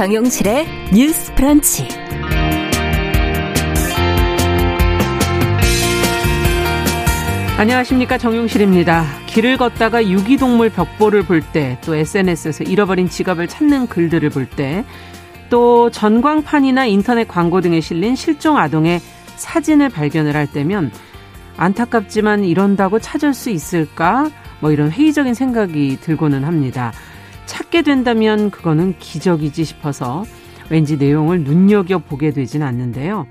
정용실의 뉴스 프런치. 안녕하십니까 정용실입니다. 길을 걷다가 유기동물 벽보를 볼 때, 또 SNS에서 잃어버린 지갑을 찾는 글들을 볼 때, 또 전광판이나 인터넷 광고 등에 실린 실종 아동의 사진을 발견을 할 때면 안타깝지만 이런다고 찾을 수 있을까? 뭐 이런 회의적인 생각이 들고는 합니다. 찾게 된다면 그거는 기적이지 싶어서 왠지 내용을 눈여겨보게 되진 않는데요.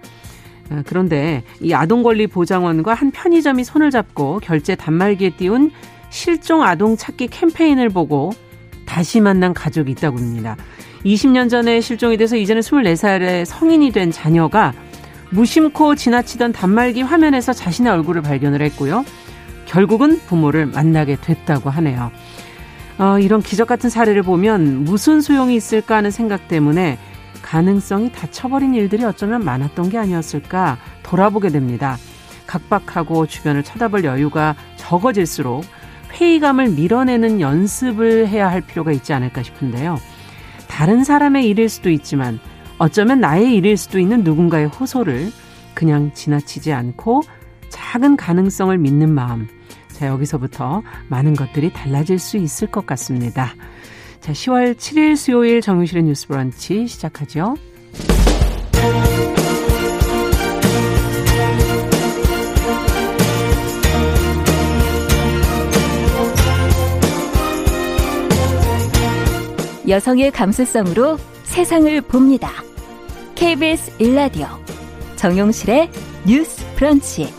아, 그런데 이 아동권리보장원과 한 편의점이 손을 잡고 결제 단말기에 띄운 실종 아동 찾기 캠페인을 보고 다시 만난 가족이 있다고 합니다. 20년 전에 실종이 돼서 이제는 24살의 성인이 된 자녀가 무심코 지나치던 단말기 화면에서 자신의 얼굴을 발견을 했고요. 결국은 부모를 만나게 됐다고 하네요. 어, 이런 기적 같은 사례를 보면 무슨 소용이 있을까 하는 생각 때문에 가능성이 닫혀버린 일들이 어쩌면 많았던 게 아니었을까 돌아보게 됩니다. 각박하고 주변을 쳐다볼 여유가 적어질수록 회의감을 밀어내는 연습을 해야 할 필요가 있지 않을까 싶은데요. 다른 사람의 일일 수도 있지만 어쩌면 나의 일일 수도 있는 누군가의 호소를 그냥 지나치지 않고 작은 가능성을 믿는 마음. 자, 여기서부터 많은 것들이 달라질 수 있을 것 같습니다. 자, 10월 7일 수요일 정유실의 뉴스 브런치 시작하죠. 여성의 감수성으로 세상을 봅니다. KBS 일라디오 정용실의 뉴스 브런치.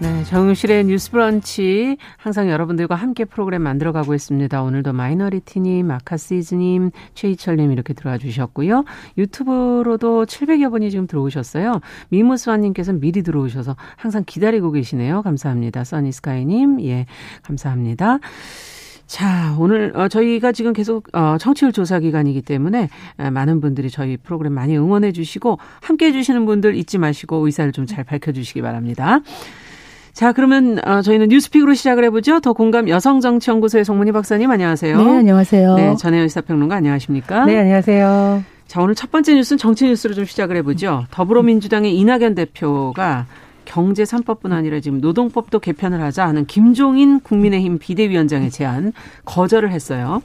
네, 정실의 뉴스 브런치 항상 여러분들과 함께 프로그램 만들어 가고 있습니다. 오늘도 마이너리티님, 마카시즈 님, 최희철 님 이렇게 들어와 주셨고요. 유튜브로도 700여 분이 지금 들어오셨어요. 미무스와 님께서 미리 들어오셔서 항상 기다리고 계시네요. 감사합니다. 써니스카이 님, 예, 감사합니다. 자, 오늘 어, 저희가 지금 계속 어, 청취율 조사 기간이기 때문에 에, 많은 분들이 저희 프로그램 많이 응원해 주시고 함께 해 주시는 분들 잊지 마시고 의사를 좀 잘 밝혀 주시기 바랍니다. 자, 그러면 어, 저희는 뉴스픽으로 시작을 해보죠. 더 공감 여성정치연구소의 송문희 박사님 안녕하세요. 네, 안녕하세요. 네, 전혜연 시사평론가 안녕하십니까? 네, 안녕하세요. 자, 오늘 첫 번째 뉴스는 정치 뉴스로 좀 시작을 해보죠. 더불어민주당의 이낙연 대표가 경제 3법뿐 아니라 지금 노동법도 개편을 하자 하는 김종인 국민의힘 비대위원장의 제안 거절을 했어요.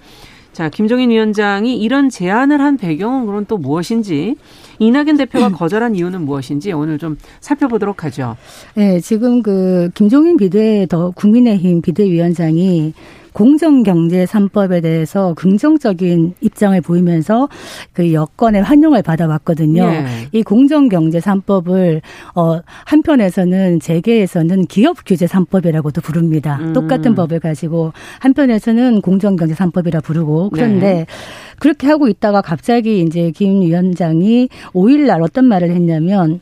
자, 김종인 위원장이 이런 제안을 한 배경은 그럼 또 무엇인지 이낙연 대표가 거절한 이유는 무엇인지 오늘 좀 살펴보도록 하죠. 네, 지금 그 김종인 비대 더 국민의힘 비대위원장이 공정경제 3법에 대해서 긍정적인 입장을 보이면서 그 여건의 환영을 받아왔거든요. 네. 이 공정경제 3법을 어 한편에서는 재계에서는 기업 규제 3법이라고도 부릅니다. 음. 똑같은 법을 가지고 한편에서는 공정경제 3법이라 부르고 그런데 네. 그렇게 하고 있다가 갑자기 이제 김 위원장이 5일 날 어떤 말을 했냐면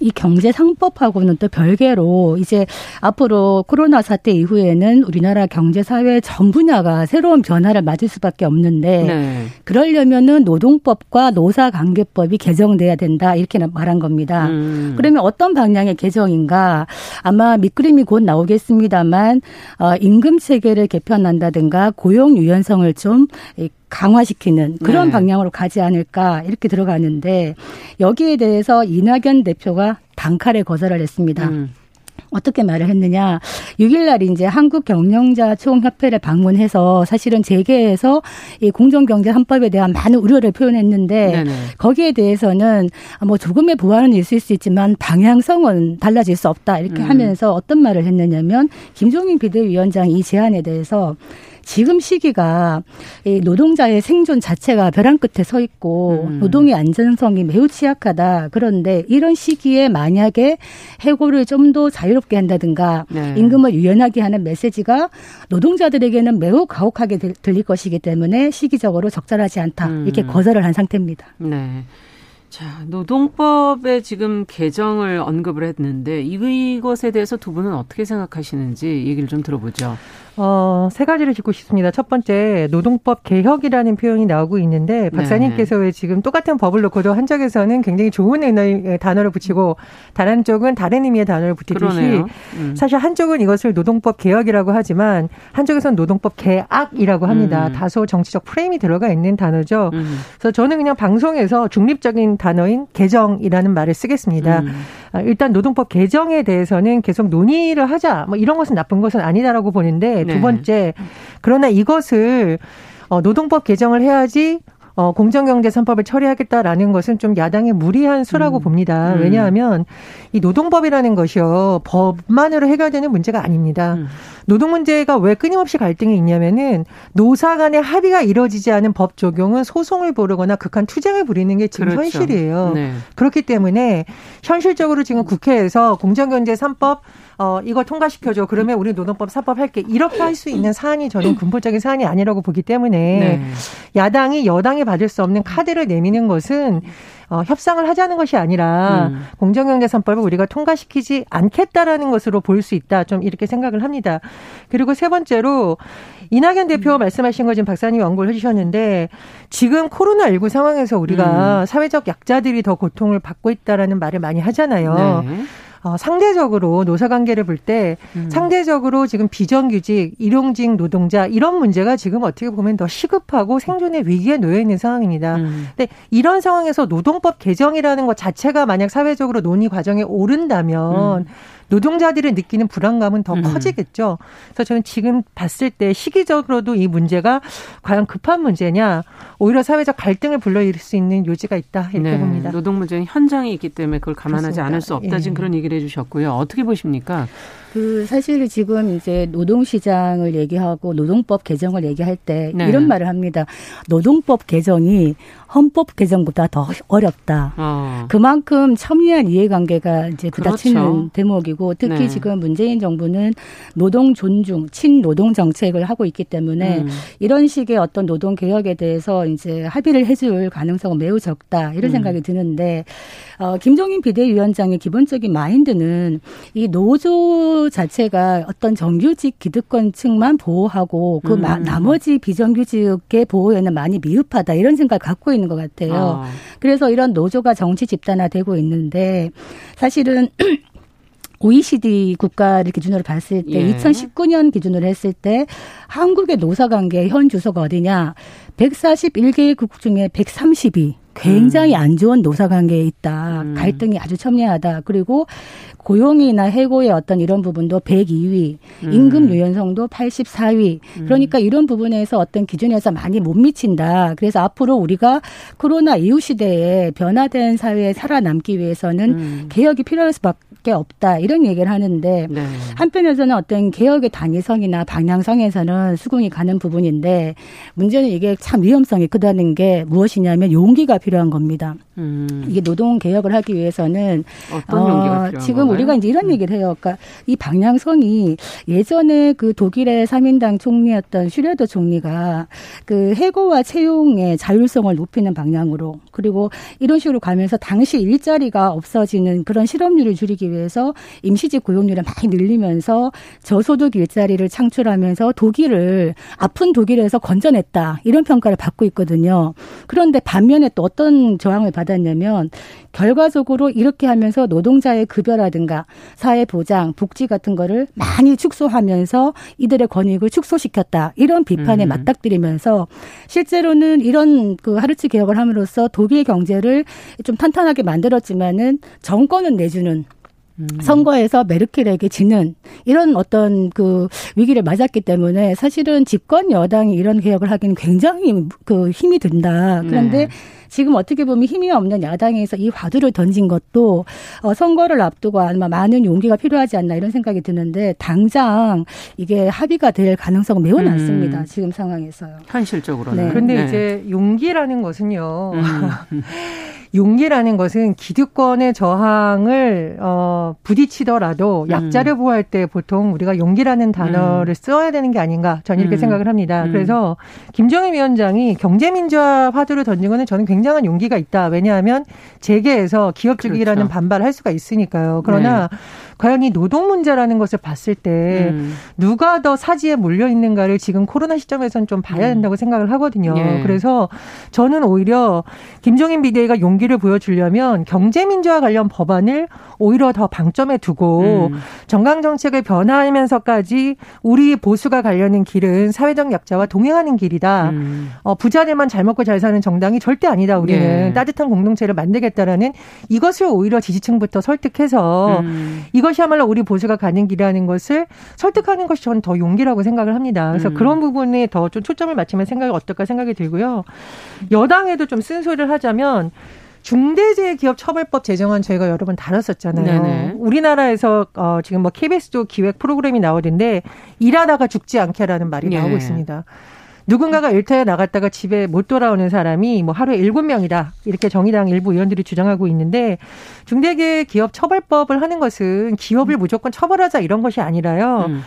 이 경제 상법하고는 또 별개로 이제 앞으로 코로나 사태 이후에는 우리나라 경제 사회 전 분야가 새로운 변화를 맞을 수밖에 없는데 네. 그러려면은 노동법과 노사관계법이 개정돼야 된다 이렇게 말한 겁니다. 음. 그러면 어떤 방향의 개정인가? 아마 밑그림이 곧 나오겠습니다만 어, 임금 체계를 개편한다든가 고용 유연성을 좀 강화시키는 그런 네. 방향으로 가지 않을까 이렇게 들어가는데 여기에 대해서 이낙연 대표가 단칼에 거절을 했습니다. 음. 어떻게 말을 했느냐. 6일날 이제 한국경영자 총협회를 방문해서 사실은 재계에서 이 공정경제 3법에 대한 많은 우려를 표현했는데 네네. 거기에 대해서는 뭐 조금의 보완은 있을 수 있지만 방향성은 달라질 수 없다. 이렇게 음. 하면서 어떤 말을 했느냐면 김종인 비대위원장이 이 제안에 대해서 지금 시기가 이 노동자의 생존 자체가 벼랑 끝에 서 있고 음. 노동의 안전성이 매우 취약하다. 그런데 이런 시기에 만약에 해고를 좀 더 자유롭게 한다든가 네. 임금을 유연하게 하는 메시지가 노동자들에게는 매우 가혹하게 들릴 것이기 때문에 시기적으로 적절하지 않다. 음. 이렇게 거절을 한 상태입니다. 네. 자, 노동법에 지금 개정을 언급을 했는데 이것에 대해서 두 분은 어떻게 생각하시는지 얘기를 좀 들어보죠. 어, 세 가지를 짚고 싶습니다. 첫 번째, 노동법 개혁이라는 표현이 나오고 있는데, 박사님께서 네. 지금 똑같은 법을 놓고도 한쪽에서는 굉장히 좋은 의미의 단어를 붙이고, 다른 쪽은 다른 의미의 단어를 붙이듯이, 음. 사실 한쪽은 이것을 노동법 개혁이라고 하지만, 한쪽에서는 노동법 개악이라고 합니다. 음. 다소 정치적 프레임이 들어가 있는 단어죠. 음. 그래서 저는 그냥 방송에서 중립적인 단어인 개정이라는 말을 쓰겠습니다. 음. 아, 일단 노동법 개정에 대해서는 계속 논의를 하자, 뭐 이런 것은 나쁜 것은 아니다라고 보는데, 두 네. 번째, 그러나 이것을 어, 노동법 개정을 해야지 어, 공정경제 3법을 처리하겠다라는 것은 좀 야당의 무리한 수라고 음. 봅니다. 음. 왜냐하면 이 노동법이라는 것이요. 법만으로 해결되는 문제가 아닙니다. 음. 노동 문제가 왜 끊임없이 갈등이 있냐면은 노사 간의 합의가 이루어지지 않은 법 적용은 소송을 부르거나 극한 투쟁을 부리는 게 지금 그렇죠. 현실이에요. 네. 그렇기 때문에 현실적으로 지금 국회에서 공정경제 3법 어, 이거 통과시켜줘. 그러면 우리 노동법 사법 할게. 이렇게 할 수 있는 사안이 저는 근본적인 사안이 아니라고 보기 때문에 네. 야당이 여당이 받을 수 없는 카드를 내미는 것은 어, 협상을 하자는 것이 아니라 음. 공정경제 3법을 우리가 통과시키지 않겠다라는 것으로 볼수 있다. 좀 이렇게 생각을 합니다. 그리고 세 번째로 이낙연 대표 음. 말씀하신 거 지금 박사님 연구를 해주셨는데 지금 코로나19 상황에서 우리가 음. 사회적 약자들이 더 고통을 받고 있다라는 말을 많이 하잖아요. 네. 어, 상대적으로 노사 관계를 볼때 음. 상대적으로 지금 비정규직, 일용직 노동자 이런 문제가 지금 어떻게 보면 더 시급하고 생존의 위기에 놓여 있는 상황입니다. 음. 근데 이런 상황에서 노동법 개정이라는 것 자체가 만약 사회적으로 논의 과정에 오른다면 음. 노동자들이 느끼는 불안감은 더 음. 커지겠죠. 그래서 저는 지금 봤을 때 시기적으로도 이 문제가 과연 급한 문제냐, 오히려 사회적 갈등을 불러일으킬 수 있는 요지가 있다 이렇게 네. 봅니다. 노동 문제는 현장에 있기 때문에 그걸 감안하지 그렇습니다. 않을 수 없다. 지금 예. 그런 얘기를 해주셨고요. 어떻게 보십니까? 그 사실 지금 이제 노동시장을 얘기하고 노동법 개정을 얘기할 때 네. 이런 말을 합니다. 노동법 개정이 헌법 개정보다 더 어렵다. 어. 그만큼 첨예한 이해관계가 이제 부닥치는 그렇죠. 대목이고 특히 네. 지금 문재인 정부는 노동 존중, 친노동 정책을 하고 있기 때문에 음. 이런 식의 어떤 노동 개혁에 대해서 이제 합의를 해줄 가능성은 매우 적다 이런 음. 생각이 드는데 어, 김종인 비대위원장의 기본적인 마인드는 이 노조 자체가 어떤 정규직 기득권층만 보호하고 그 음. 나머지 비정규직의 보호에는 많이 미흡하다 이런 생각을 갖고 있는 것 같아요. 아. 그래서 이런 노조가 정치 집단화되고 있는데 사실은 OECD 국가를 기준으로 봤을 때 예. 2019년 기준으로 했을 때 한국의 노사 관계 현 주소가 어디냐? 141개국 중에 130위. 굉장히 음. 안 좋은 노사 관계에 있다. 음. 갈등이 아주 첨예하다. 그리고 고용이나 해고의 어떤 이런 부분도 102위, 음. 임금 유연성도 84위. 음. 그러니까 이런 부분에서 어떤 기준에서 많이 못 미친다. 그래서 앞으로 우리가 코로나 이후 시대에 변화된 사회에 살아남기 위해서는 음. 개혁이 필요할 수밖에 없다. 이런 얘기를 하는데 네. 한편에서는 어떤 개혁의 당위성이나 방향성에서는 수긍이 가는 부분인데 문제는 이게 참 위험성이 크다는 게 무엇이냐면 용기가 필요한 겁니다. 음. 이게 노동 개혁을 하기 위해서는 어, 지금 건가요? 우리가 이제 이런 음. 얘기를 해요. 그러니까 이 방향성이 예전에 그 독일의 삼인당 총리였던 슈레더 총리가 그 해고와 채용의 자율성을 높이는 방향으로 그리고 이런 식으로 가면서 당시 일자리가 없어지는 그런 실업률을 줄이기 위해서 임시직 고용률을 많이 늘리면서 저소득 일자리를 창출하면서 독일을 아픈 독일에서 건져냈다 이런 평가를 받고 있거든요. 그런데 반면에 또 어떤 저항을 받 았냐면 결과적으로 이렇게 하면서 노동자의 급여라든가 사회 보장, 복지 같은 거를 많이 축소하면서 이들의 권익을 축소시켰다. 이런 비판에 음. 맞닥뜨리면서 실제로는 이런 그 하르츠 개혁을 함으로써 독일 경제를 좀 탄탄하게 만들었지만은 정권은 내주는 음. 선거에서 메르켈에게 지는 이런 어떤 그 위기를 맞았기 때문에 사실은 집권 여당이 이런 개혁을 하기는 굉장히 그 힘이 든다. 그런데 네. 지금 어떻게 보면 힘이 없는 야당에서 이 화두를 던진 것도 어, 선거를 앞두고 아마 많은 용기가 필요하지 않나 이런 생각이 드는데 당장 이게 합의가 될 가능성은 매우 음. 낮습니다. 지금 상황에서요. 현실적으로는. 네. 그런데 네. 이제 용기라는 것은요. 음. 용기라는 것은 기득권의 저항을 어 부딪히더라도 음. 약자를 보호할 때 보통 우리가 용기라는 단어를 음. 써야 되는 게 아닌가 저는 이렇게 음. 생각을 합니다. 음. 그래서 김정일 위원장이 경제민주화 화두를 던진 거는 저는 굉장한 용기가 있다. 왜냐하면 재계에서 기업주의라는 그렇죠. 반발을 할 수가 있으니까요. 그러나 네. 과연 이 노동 문제라는 것을 봤을 때 음. 누가 더 사지에 몰려 있는가를 지금 코로나 시점에서는 좀 봐야 음. 된다고 음. 생각을 하거든요. 예. 그래서 저는 오히려 김종인 비대위가 용기를 보여주려면 경제 민주화 관련 법안을 오히려 더 방점에 두고 음. 정강 정책을 변화하면서까지 우리 보수가 가려는 길은 사회적 약자와 동행하는 길이다. 음. 어, 부자들만 잘 먹고 잘 사는 정당이 절대 아니다. 우리는 예. 따뜻한 공동체를 만들겠다라는 이것을 오히려 지지층부터 설득해서 음. 이것이야말로 우리 보수가 가는 길이라는 것을 설득하는 것이 저는 더 용기라고 생각을 합니다. 그래서 음. 그런 부분에 더 좀 초점을 맞추면 생각이 어떨까 생각이 들고요. 여당에도 좀 쓴소리를 하자면 중대재해기업처벌법 제정안 저희가 여러 번 다뤘었잖아요. 네네. 우리나라에서 어 지금 뭐 KBS도 기획 프로그램이 나오던데 일하다가 죽지 않게라는 말이 네. 나오고 있습니다. 누군가가 일터에 나갔다가 집에 못 돌아오는 사람이 뭐 하루에 일곱 명이다. 이렇게 정의당 일부 의원들이 주장하고 있는데 중대기업 계 처벌법을 하는 것은 기업을 무조건 처벌하자 이런 것이 아니라요. 음.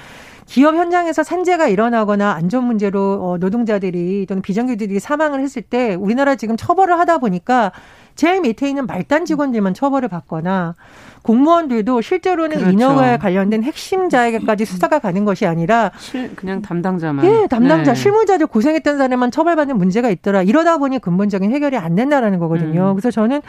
기업 현장에서 산재가 일어나거나 안전 문제로 어, 노동자들이 또는 비정규직들이 사망을 했을 때 우리나라 지금 처벌을 하다 보니까 제일 밑에 있는 말단 직원들만 처벌을 받거나 공무원들도 실제로는 그렇죠. 인허가에 관련된 핵심자에게까지 수사가 가는 것이 아니라 실, 그냥 담당자만 예 담당자 네. 실무자들 고생했던 사람만 처벌받는 문제가 있더라 이러다 보니 근본적인 해결이 안 된다라는 거거든요. 음. 그래서 저는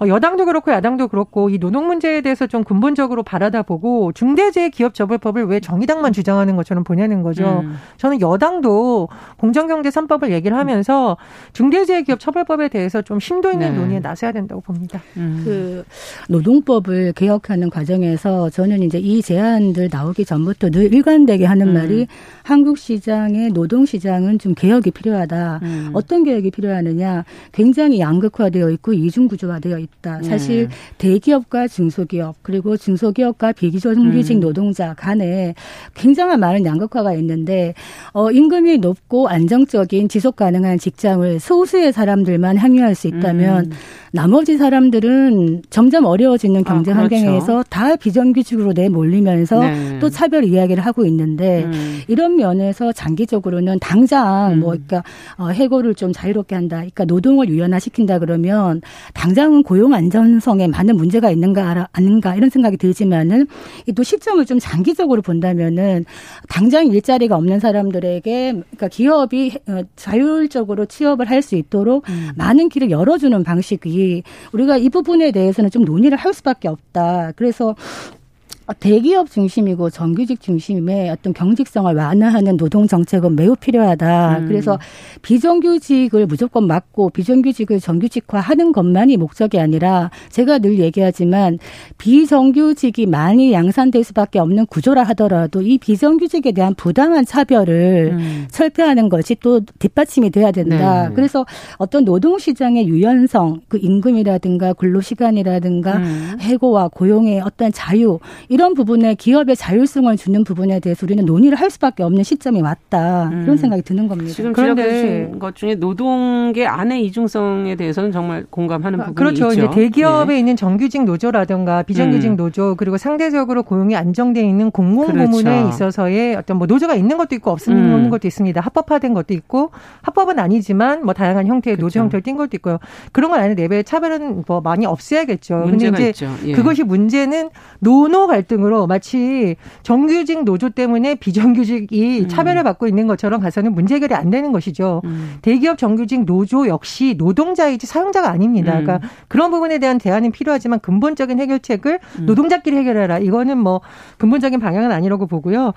어, 여당도 그렇고 야당도 그렇고 이 노동 문제에 대해서 좀 근본적으로 바라다보고 중대재해기업처벌법을 왜 정의당만 주장하는 것처럼 보냐는 거죠. 음. 저는 여당도 공정경제 3법을 얘기를 하면서 중대재해기업처벌법에 대해서 좀 심도 있는 네. 논의에 나 서야 된다고 봅니다. 음. 그 노동법을 개혁하는 과정에서 저는 이제 이 제안들 나오기 전부터 늘 일관되게 하는 음. 말이 한국 시장의 노동 시장은 좀 개혁이 필요하다. 음. 어떤 개혁이 필요하느냐? 굉장히 양극화되어 있고 이중 구조화되어 있다. 네. 사실 대기업과 중소기업 그리고 중소기업과 비정규직 음. 노동자 간에 굉장한 많은 양극화가 있는데 어 임금이 높고 안정적인 지속 가능한 직장을 소수의 사람들만 향유할 수 있다면 음. 나머지 사람들은 점점 어려워지는 경제 아, 그렇죠. 환경에서 다 비정규직으로 내몰리면서 네. 또 차별 이야기를 하고 있는데 음. 이런 면에서 장기적으로는 당장 음. 뭐 그러니까 어, 해고를 좀 자유롭게 한다. 그러니까 노동을 유연화시킨다 그러면 당장은 고용 안전성에 많은 문제가 있는가 아닌가 이런 생각이 들지만은 또 시점을 좀 장기적으로 본다면은 당장 일자리가 없는 사람들에게 그러니까 기업이 어, 자율적으로 취업을 할 수 있도록 음. 많은 길을 열어주는 방식이 우리가 이 부분에 대해서는 좀 논의를 할 수밖에 없다. 그래서 대기업 중심이고 정규직 중심의 어떤 경직성을 완화하는 노동 정책은 매우 필요하다. 음. 그래서 비정규직을 무조건 막고 비정규직을 정규직화하는 것만이 목적이 아니라 제가 늘 얘기하지만 비정규직이 많이 양산될 수밖에 없는 구조라 하더라도 이 비정규직에 대한 부당한 차별을 음. 철폐하는 것이 또 뒷받침이 돼야 된다. 네. 그래서 어떤 노동 시장의 유연성, 그 임금이라든가 근로 시간이라든가 음. 해고와 고용의 어떤 자유 이런 부분에 기업의 자율성을 주는 부분에 대해서 우리는 논의를 할 수밖에 없는 시점이 왔다. 음. 이런 생각이 드는 겁니다. 지금 그런데 것 중에 노동계 안의 이중성에 대해서는 정말 공감하는 아, 부분이 그렇죠. 있죠. 이제 대기업에 네. 있는 정규직 노조라든가 비정규직 음. 노조 그리고 상대적으로 고용이 안정돼 있는 공공 부문에 그렇죠. 있어서의 어떤 뭐 노조가 있는 것도 있고 없는 음. 것도 있습니다. 합법화된 것도 있고 합법은 아니지만 뭐 다양한 형태의 그렇죠. 노조 형태를 띈 것도 있고요. 그런 건 아닌데 내부의 차별은 뭐 많이 없애야겠죠. 근데 이제 예. 그것이 문제는 노노 갈등으로 마치 정규직 노조 때문에 비정규직이 음. 차별을 받고 있는 것처럼 가서는 문제 해결이 안 되는 것이죠. 음. 대기업 정규직 노조 역시 노동자이지 사용자가 아닙니다. 음. 그러니까 그런 부분에 대한 대안은 필요하지만 근본적인 해결책을 음. 노동자끼리 해결해라. 이거는 뭐 근본적인 방향은 아니라고 보고요.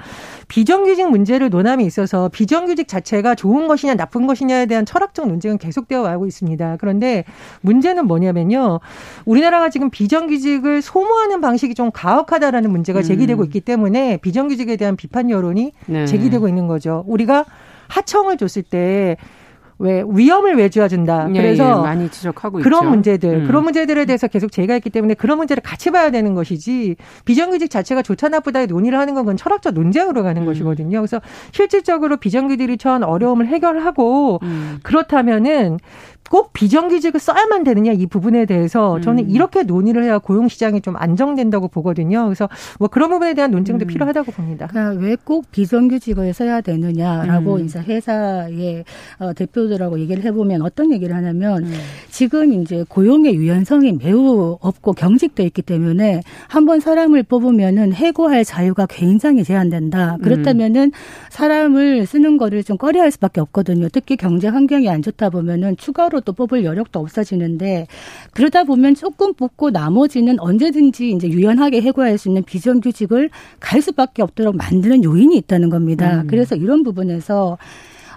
비정규직 문제를 논함에 있어서 비정규직 자체가 좋은 것이냐 나쁜 것이냐에 대한 철학적 논쟁은 계속되어 와고 있습니다. 그런데 문제는 뭐냐면요. 우리나라가 지금 비정규직을 소모하는 방식이 좀 가혹하다 라는 하는 문제가 제기되고 음. 있기 때문에 비정규직에 대한 비판 여론이 네. 제기되고 있는 거죠. 우리가 하청을 줬을 때 왜 위험을 외주어 준다. 예, 그래서 예, 많이 지적하고 그런 있죠. 문제들, 음. 그런 문제들에 대해서 계속 제기가 있기 때문에 그런 문제를 같이 봐야 되는 것이지 비정규직 자체가 좋다 나쁘다의 논의를 하는 건 철학적 논쟁으로 가는 음. 것이거든요. 그래서 실질적으로 비정규직이 처한 어려움을 해결하고 음. 그렇다면은 꼭 비정규직을 써야만 되느냐 이 부분에 대해서 저는 음. 이렇게 논의를 해야 고용 시장이 좀 안정된다고 보거든요. 그래서 뭐 그런 부분에 대한 논쟁도 음. 필요하다고 봅니다. 그러니까 왜꼭 비정규직을 써야 되느냐라고 음. 이제 회사의 어, 대표들하고 얘기를 해보면 어떤 얘기를 하냐면 음. 지금 이제 고용의 유연성이 매우 없고 경직돼 있기 때문에 한번 사람을 뽑으면은 해고할 자유가 굉장히 제한된다. 그렇다면은 사람을 쓰는 거를 좀 꺼려할 수밖에 없거든요. 특히 경제 환경이 안 좋다 보면은 추가로 또 뽑을 여력도 없어지는데 그러다 보면 조금 뽑고 나머지는 언제든지 이제 유연하게 해고할 수 있는 비정규직을 갈 수밖에 없도록 만드는 요인이 있다는 겁니다. 음. 그래서 이런 부분에서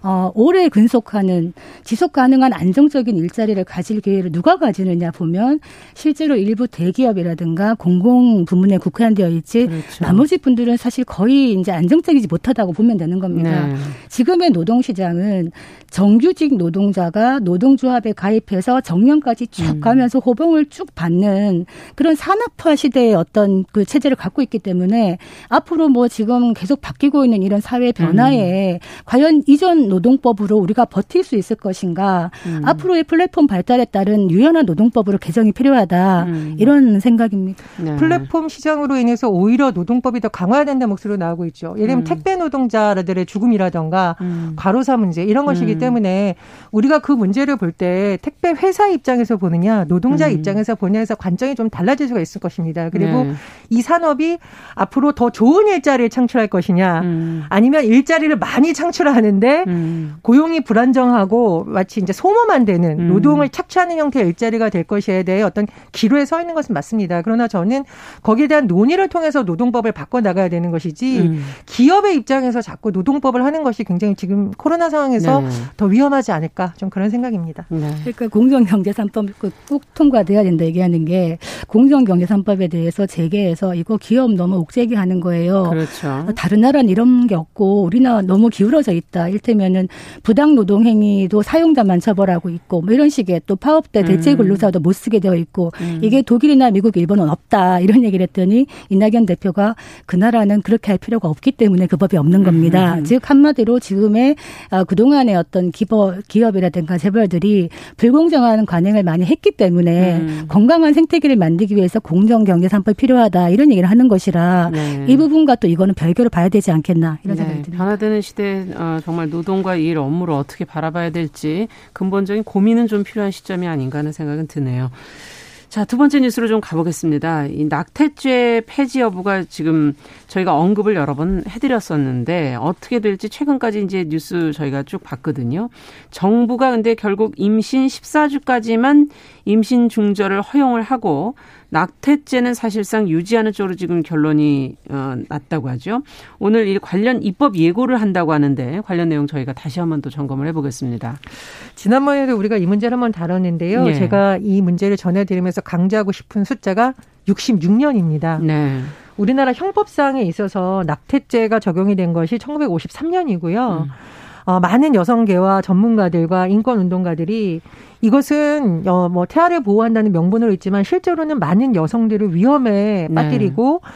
어, 오래 근속하는 지속 가능한 안정적인 일자리를 가질 기회를 누가 가지느냐 보면 실제로 일부 대기업이라든가 공공 부문에 국한되어 있지 그렇죠. 나머지 분들은 사실 거의 이제 안정적이지 못하다고 보면 되는 겁니다. 네. 지금의 노동 시장은 정규직 노동자가 노동조합에 가입해서 정년까지 쭉 음. 가면서 호봉을 쭉 받는 그런 산업화 시대의 어떤 그 체제를 갖고 있기 때문에 앞으로 뭐 지금 계속 바뀌고 있는 이런 사회 변화에 음. 과연 이전 노동법으로 우리가 버틸 수 있을 것인가 음. 앞으로의 플랫폼 발달에 따른 유연한 노동법으로 개정이 필요하다 음. 이런 생각입니다. 네. 플랫폼 시장으로 인해서 오히려 노동법이 더 강화된다는 목소리로 나오고 있죠. 예를 들면 음. 택배 노동자들의 죽음이라던가 음. 과로사 문제 이런 것이기 음. 때문에 우리가 그 문제를 볼 때 택배 회사 입장에서 보느냐 노동자 음. 입장에서 보냐에서 관점이 좀 달라질 수가 있을 것입니다. 그리고 네. 이 산업이 앞으로 더 좋은 일자리를 창출할 것이냐 아니면 일자리를 많이 창출하는데 음. 고용이 불안정하고 마치 이제 소모만 되는 음. 노동을 착취하는 형태의 일자리가 될 것에 대해 어떤 기로에 서 있는 것은 맞습니다. 그러나 저는 거기에 대한 논의를 통해서 노동법을 바꿔 나가야 되는 것이지 음. 기업의 입장에서 자꾸 노동법을 하는 것이 굉장히 지금 코로나 상황에서 네. 더 위험하지 않을까 좀 그런 생각입니다. 네. 그러니까 공정경제산법 꼭 통과돼야 된다 얘기하는 게 공정경제산법에 대해서 재개해서 이거 기업 너무 옥죄기 하는 거예요. 그렇죠. 다른 나라는 이런 게 없고 우리나라 너무 기울어져 있다. 일테면 보면은 부당 노동 행위도 사용자만 처벌하고 있고 뭐 이런 식의 또 파업 때 대체 음. 근로자도 못 쓰게 되어 있고 음. 이게 독일이나 미국, 일본은 없다 이런 얘기를 했더니 이낙연 대표가 그 나라는 그렇게 할 필요가 없기 때문에 그 법이 없는 겁니다. 음. 즉 한마디로 지금의 아, 그동안의 어떤 기업, 기업 이라든가 재벌들이 불공정한 관행을 많이 했기 때문에 음. 건강한 생태계를 만들기 위해서 공정경제 산법이 필요하다 이런 얘기를 하는 것이라 네. 이 부분과 또 이거는 별개로 봐야 되지 않겠나 이런 네. 생각이 듭니다. 변화되는 시대 어, 정말 노동 노동과 일 업무를 어떻게 바라봐야 될지 근본적인 고민은 좀 필요한 시점이 아닌가 하는 생각은 드네요. 자, 두 번째 뉴스로 좀 가보겠습니다. 이 낙태죄 폐지 여부가 지금 저희가 언급을 여러 번 해드렸었는데 어떻게 될지 최근까지 이제 뉴스 저희가 쭉 봤거든요. 정부가 근데 결국 임신 14주까지만 임신 중절을 허용을 하고 낙태죄는 사실상 유지하는 쪽으로 지금 결론이 어, 났다고 하죠. 오늘 이 관련 입법 예고를 한다고 하는데 관련 내용 저희가 다시 한번 또 점검을 해보겠습니다. 지난번에도 우리가 이 문제를 한번 다뤘는데요. 네. 제가 이 문제를 전해드리면서 강조하고 싶은 숫자가 66년입니다. 네. 우리나라 형법상에 있어서 낙태죄가 적용이 된 것이 1953년이고요. 음. 어, 많은 여성계와 전문가들과 인권운동가들이 이것은 어, 뭐 태아를 보호한다는 명분으로 있지만 실제로는 많은 여성들을 위험에 네. 빠뜨리고 네.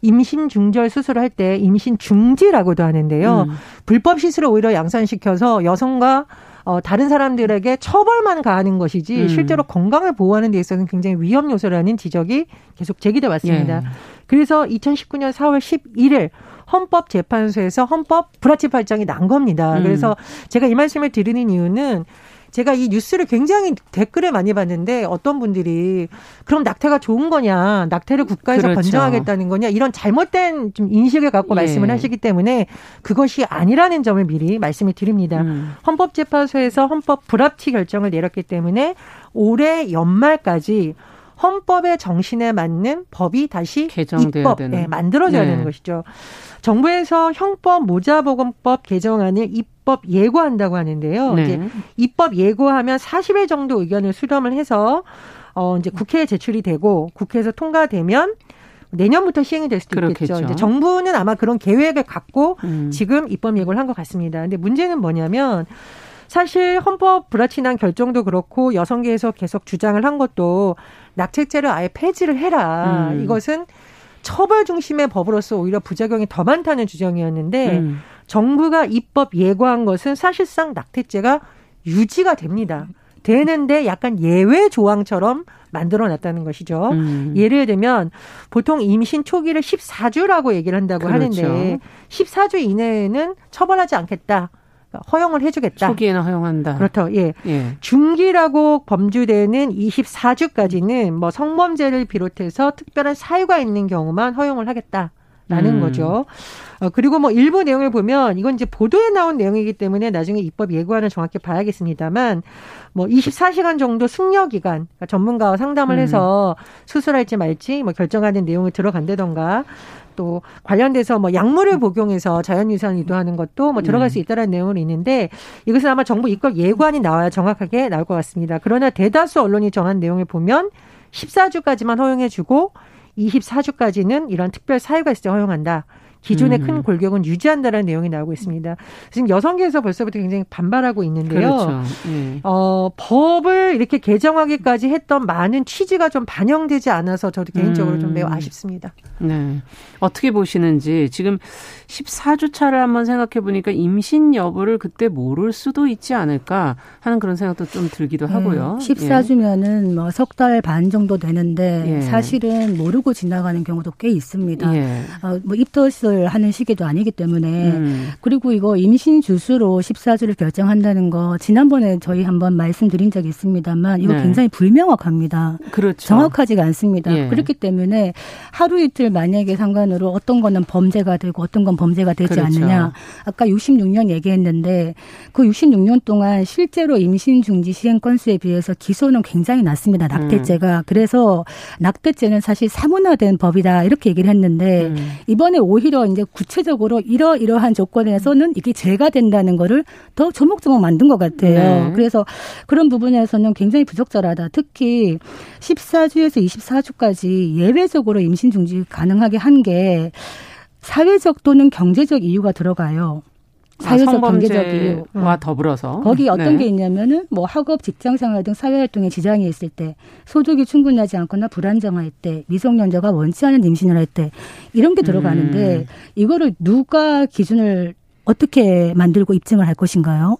임신 중절 수술을 할때 임신 중지라고도 하는데요. 음. 불법 시술을 오히려 양산시켜서 여성과 어, 다른 사람들에게 처벌만 가하는 것이지 음. 실제로 건강을 보호하는 데 있어서는 굉장히 위험 요소라는 지적이 계속 제기돼 왔습니다. 예. 그래서 2019년 4월 11일 헌법재판소에서 헌법 불합치 발정이 난 겁니다. 음. 그래서 제가 이 말씀을 드리는 이유는 제가 이 뉴스를 굉장히 댓글에 많이 봤는데 어떤 분들이 그럼 낙태가 좋은 거냐, 낙태를 국가에서 그렇죠. 권장하겠다는 거냐 이런 잘못된 좀 인식을 갖고 예. 말씀을 하시기 때문에 그것이 아니라는 점을 미리 말씀을 드립니다. 음. 헌법재판소에서 헌법 불합치 결정을 내렸기 때문에 올해 연말까지 헌법의 정신에 맞는 법이 다시 개정돼야 입법, 되는. 네, 만들어져야 네. 되는 것이죠. 정부에서 형법 모자보건법 개정안을 입법 예고한다고 하는데요. 네. 이제 입법 예고하면 40일 정도 의견을 수렴을 해서 어 이제 국회에 제출이 되고 국회에서 통과되면 내년부터 시행이 될 수도 그렇겠죠. 있겠죠. 이제 정부는 아마 그런 계획을 갖고 음. 지금 입법 예고를 한 것 같습니다. 근데 문제는 뭐냐면 사실 헌법 불합치난 결정도 그렇고 여성계에서 계속 주장을 한 것도 낙태죄를 아예 폐지를 해라. 음. 이것은 처벌 중심의 법으로서 오히려 부작용이 더 많다는 주장이었는데 음. 정부가 입법 예고한 것은 사실상 낙태죄가 유지가 됩니다. 되는데 약간 예외 조항처럼 만들어 놨다는 것이죠. 음. 예를 들면 보통 임신 초기를 14주라고 얘기를 한다고 그렇죠. 하는데 14주 이내에는 처벌하지 않겠다. 허용을 해주겠다. 초기에는 허용한다. 그렇죠. 예. 예. 중기라고 범주되는 24주까지는 뭐 성범죄를 비롯해서 특별한 사유가 있는 경우만 허용을 하겠다. 라는 음. 거죠. 어, 그리고 뭐 일부 내용을 보면 이건 이제 보도에 나온 내용이기 때문에 나중에 입법 예고안을 정확히 봐야겠습니다만 뭐 24시간 정도 승려 기간 그러니까 전문가와 상담을 음. 해서 수술할지 말지 뭐 결정하는 내용을 들어간다던가 또 관련돼서 뭐 약물을 복용해서 자연유산을 유도하는 것도 뭐 들어갈 음. 수 있다는 내용은 있는데 이것은 아마 정부 입법 예고안이 나와야 정확하게 나올 것 같습니다. 그러나 대다수 언론이 정한 내용을 보면 14주까지만 허용해주고 24주까지는 이런 특별 사유가 있을 때 허용한다. 기존의 음. 큰 골격은 유지한다는 내용이 나오고 있습니다. 지금 여성계에서 벌써부터 굉장히 반발하고 있는데요. 그렇죠. 네. 어, 법을 이렇게 개정하기까지 했던 많은 취지가 좀 반영되지 않아서 저도 개인적으로 음. 좀 매우 아쉽습니다. 네. 어떻게 보시는지 지금 14주 차를 한번 생각해 보니까 임신 여부를 그때 모를 수도 있지 않을까 하는 그런 생각도 좀 들기도 네. 하고요. 14주면은 예. 뭐석 달 반 정도 되는데 예. 사실은 모르고 지나가는 경우도 꽤 있습니다. 예. 어, 뭐 입덧을 하는 시기도 아니기 때문에 음. 그리고 이거 임신 주수로 14주를 결정한다는 거 지난번에 저희 한번 말씀드린 적이 있습니다만 이거 네. 굉장히 불명확합니다. 그렇죠. 정확하지가 않습니다. 예. 그렇기 때문에 하루 이틀 만약에 상관으로 어떤 거는 범죄가 되고 어떤 건 범죄가 되지 그렇죠. 않느냐. 아까 66년 얘기했는데 그 66년 동안 실제로 임신 중지 시행 건수에 비해서 기소는 굉장히 낮습니다. 낙태죄가. 음. 그래서 낙태죄는 사실 사문화된 법이다 이렇게 얘기를 했는데 음. 이번에 오히려 이제 구체적으로 이러이러한 조건에서는 이게 죄가 된다는 거를 더 조목조목 만든 것 같아요. 네. 그래서 그런 부분에서는 굉장히 부적절하다. 특히 14주에서 24주까지 예외적으로 임신 중지 가능하게 한 게 사회적 또는 경제적 이유가 들어가요. 사회적 아, 경제적 이유와 더불어서 거기 어떤 네. 게 있냐면은 뭐 학업, 직장 생활 등 사회 활동에 지장이 있을 때, 소득이 충분하지 않거나 불안정할 때, 미성년자가 원치 않은 임신을 할 때 이런 게 들어가는데 음. 이거를 누가 기준을 어떻게 만들고 입증을 할 것인가요?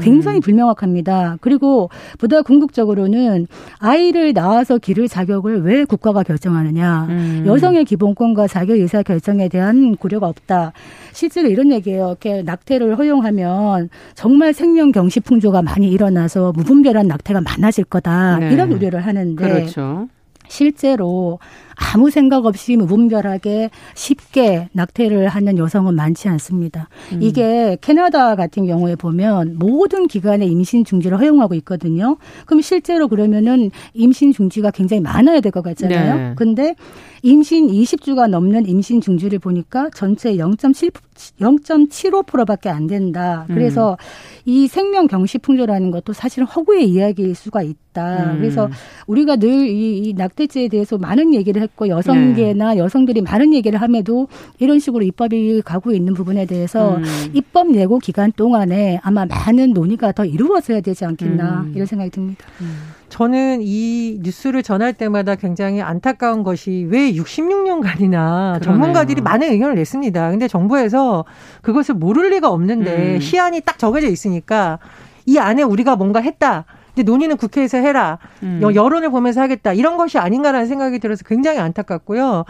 굉장히 음. 불명확합니다. 그리고 보다 궁극적으로는 아이를 낳아서 기를 자격을 왜 국가가 결정하느냐. 음. 여성의 기본권과 자격 의사 결정에 대한 고려가 없다. 실제로 이런 얘기예요. 이렇게 낙태를 허용하면 정말 생명 경시 풍조가 많이 일어나서 무분별한 낙태가 많아질 거다. 네. 이런 우려를 하는데 그렇죠. 실제로 아무 생각 없이 무분별하게 쉽게 낙태를 하는 여성은 많지 않습니다. 음. 이게 캐나다 같은 경우에 보면 모든 기관에 임신 중지를 허용하고 있거든요. 그럼 실제로 그러면은 임신 중지가 굉장히 많아야 될 것 같잖아요. 네. 근데 임신 20주가 넘는 임신 중지를 보니까 전체 0.7 0.75%밖에 안 된다. 그래서 음. 이 생명 경시 풍조라는 것도 사실은 허구의 이야기일 수가 있다. 음. 그래서 우리가 늘이이 낙태죄에 대해서 많은 얘기를 했고 여성계나 네. 여성들이 많은 얘기를 함에도 이런 식으로 입법이 가고 있는 부분에 대해서 음. 입법 예고 기간 동안에 아마 많은 논의가 더 이루어져야 되지 않겠나 음. 이런 생각이 듭니다. 음. 저는 이 뉴스를 전할 때마다 굉장히 안타까운 것이 왜 66년간이나 전문가들이 많은 의견을 냈습니다. 근데 정부에서 그것을 모를 리가 없는데 음. 시한이 딱 정해져 있으니까 이 안에 우리가 뭔가 했다. 근데 논의는 국회에서 해라. 음. 여론을 보면서 하겠다. 이런 것이 아닌가라는 생각이 들어서 굉장히 안타깝고요.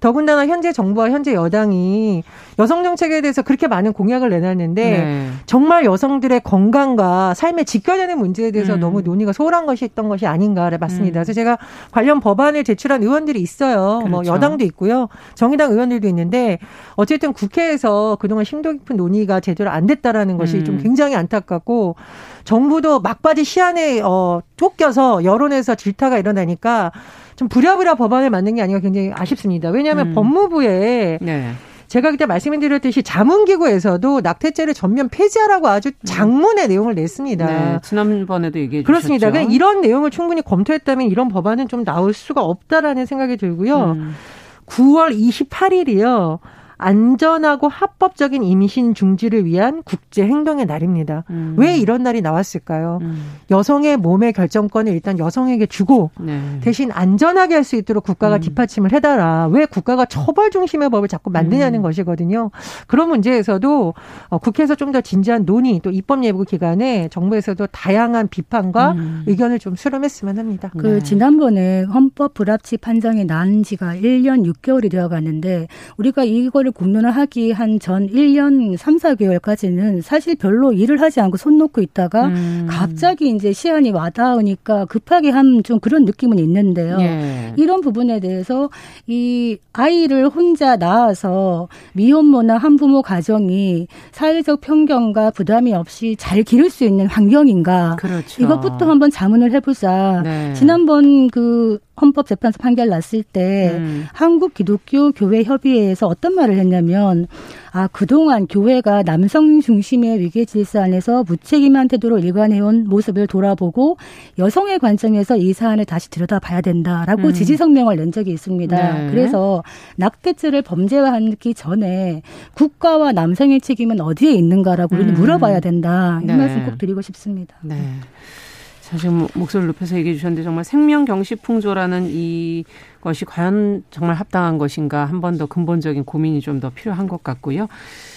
더군다나 현재 정부와 현재 여당이 여성 정책에 대해서 그렇게 많은 공약을 내놨는데 네. 정말 여성들의 건강과 삶에 직결되는 문제에 대해서 음. 너무 논의가 소홀한 것이 있던 것이 아닌가를 봤습니다. 음. 그래서 제가 관련 법안을 제출한 의원들이 있어요. 뭐 그렇죠. 뭐 여당도 있고요. 정의당 의원들도 있는데 어쨌든 국회에서 그동안 심도 깊은 논의가 제대로 안 됐다라는 것이 음. 좀 굉장히 안타깝고 정부도 막바지 시한에 어 쫓겨서 여론에서 질타가 일어나니까 좀 부랴부랴 법안을 만든 게 아닌가 굉장히 아쉽습니다. 왜냐하면 음. 법무부에 네. 제가 그때 말씀드렸듯이 자문기구에서도 낙태죄를 전면 폐지하라고 아주 음. 장문의 음. 내용을 냈습니다. 네, 지난번에도 얘기해 그렇습니다. 주셨죠. 그렇습니다. 이런 내용을 충분히 검토했다면 이런 법안은 좀 나올 수가 없다라는 생각이 들고요. 음. 9월 28일이요. 안전하고 합법적인 임신 중지를 위한 국제 행동의 날입니다. 음. 왜 이런 날이 나왔을까요? 음. 여성의 몸의 결정권을 일단 여성에게 주고 네. 대신 안전하게 할 수 있도록 국가가 음. 뒷받침을 해달라. 왜 국가가 처벌 중심의 법을 자꾸 만드냐는 음. 것이거든요. 그런 문제에서도 어, 국회에서 좀 더 진지한 논의 또 입법 예고 기간에 정부에서도 다양한 비판과 음. 의견을 좀 수렴했으면 합니다. 그 네. 지난번에 헌법 불합치 판정이 난 지가 1년 6개월이 되어 갔는데 우리가 이거를 공론을 하기 한 전 1년 3, 4개월까지는 사실 별로 일을 하지 않고 손 놓고 있다가 음. 갑자기 이제 시한이 와닿으니까 급하게 한 좀 그런 느낌은 있는데요. 예. 이런 부분에 대해서 이 아이를 혼자 낳아서 미혼모나 한부모 가정이 사회적 편견과 부담이 없이 잘 기를 수 있는 환경인가. 그렇죠. 이것부터 한번 자문을 해보자. 네. 지난번 그 헌법재판소 판결 났을 때 음. 한국 기독교 교회 협의회에서 어떤 말을 했냐면 아 그동안 교회가 남성 중심의 위계 질서 안에서 무책임한 태도로 일관해온 모습을 돌아보고 여성의 관점에서 이 사안을 다시 들여다봐야 된다라고 음. 지지 성명을 낸 적이 있습니다. 네. 그래서 낙태죄를 범죄화하기 전에 국가와 남성의 책임은 어디에 있는가라고 우리는 음. 물어봐야 된다. 이 네. 말씀 꼭 드리고 싶습니다. 네. 자, 지금 목소리를 높여서 얘기해 주셨는데 정말 생명 경시 풍조라는 이것이 과연 정말 합당한 것인가 한 번 더 근본적인 고민이 좀 더 필요한 것 같고요.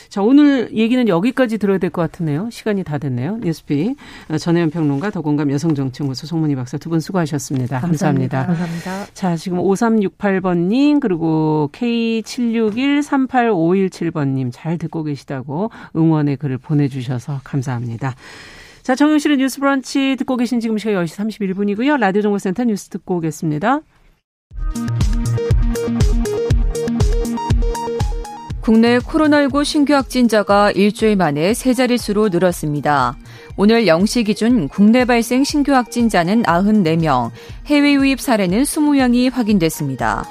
자, 오늘 얘기는 여기까지 들어야 될 것 같으네요. 시간이 다 됐네요. 뉴스피 전혜연 평론가 더공감 여성정치연구소 송문희 박사 두 분 수고하셨습니다. 감사합니다. 감사합니다. 감사합니다. 자, 지금 5368번님 그리고 K761-38517번님 잘 듣고 계시다고 응원의 글을 보내주셔서 감사합니다. 자, 정용실의 뉴스 브런치 듣고 계신 지금 시각 10시 31분이고요. 라디오 정보센터 뉴스 듣고 오겠습니다. 국내 코로나19 신규 확진자가 일주일 만에 세 자릿수로 늘었습니다. 오늘 0시 기준 국내 발생 신규 확진자는 94명, 해외 유입 사례는 20명이 확인됐습니다.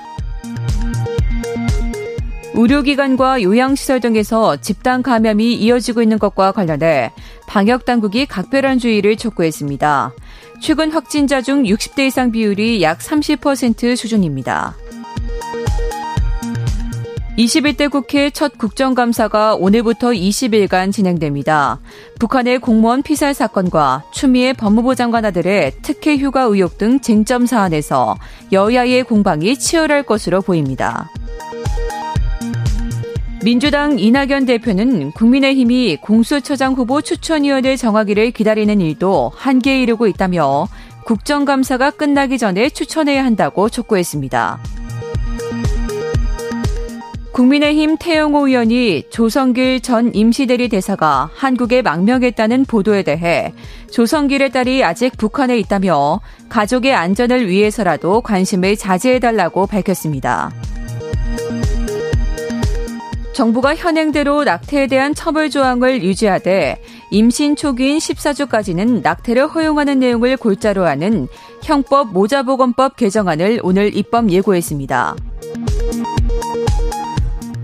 의료기관과 요양시설 등에서 집단 감염이 이어지고 있는 것과 관련해 방역당국이 각별한 주의를 촉구했습니다. 최근 확진자 중 60대 이상 비율이 약 30% 수준입니다. 21대 국회 첫 국정감사가 오늘부터 20일간 진행됩니다. 북한의 공무원 피살 사건과 추미애 법무부 장관 아들의 특혜 휴가 의혹 등 쟁점 사안에서 여야의 공방이 치열할 것으로 보입니다. 민주당 이낙연 대표는 국민의힘이 공수처장 후보 추천위원을 정하기를 기다리는 일도 한계에 이르고 있다며 국정감사가 끝나기 전에 추천해야 한다고 촉구했습니다. 국민의힘 태영호 의원이 조성길 전 임시대리 대사가 한국에 망명했다는 보도에 대해 조성길의 딸이 아직 북한에 있다며 가족의 안전을 위해서라도 관심을 자제해달라고 밝혔습니다. 정부가 현행대로 낙태에 대한 처벌 조항을 유지하되 임신 초기인 14주까지는 낙태를 허용하는 내용을 골자로 하는 형법 모자보건법 개정안을 오늘 입법 예고했습니다.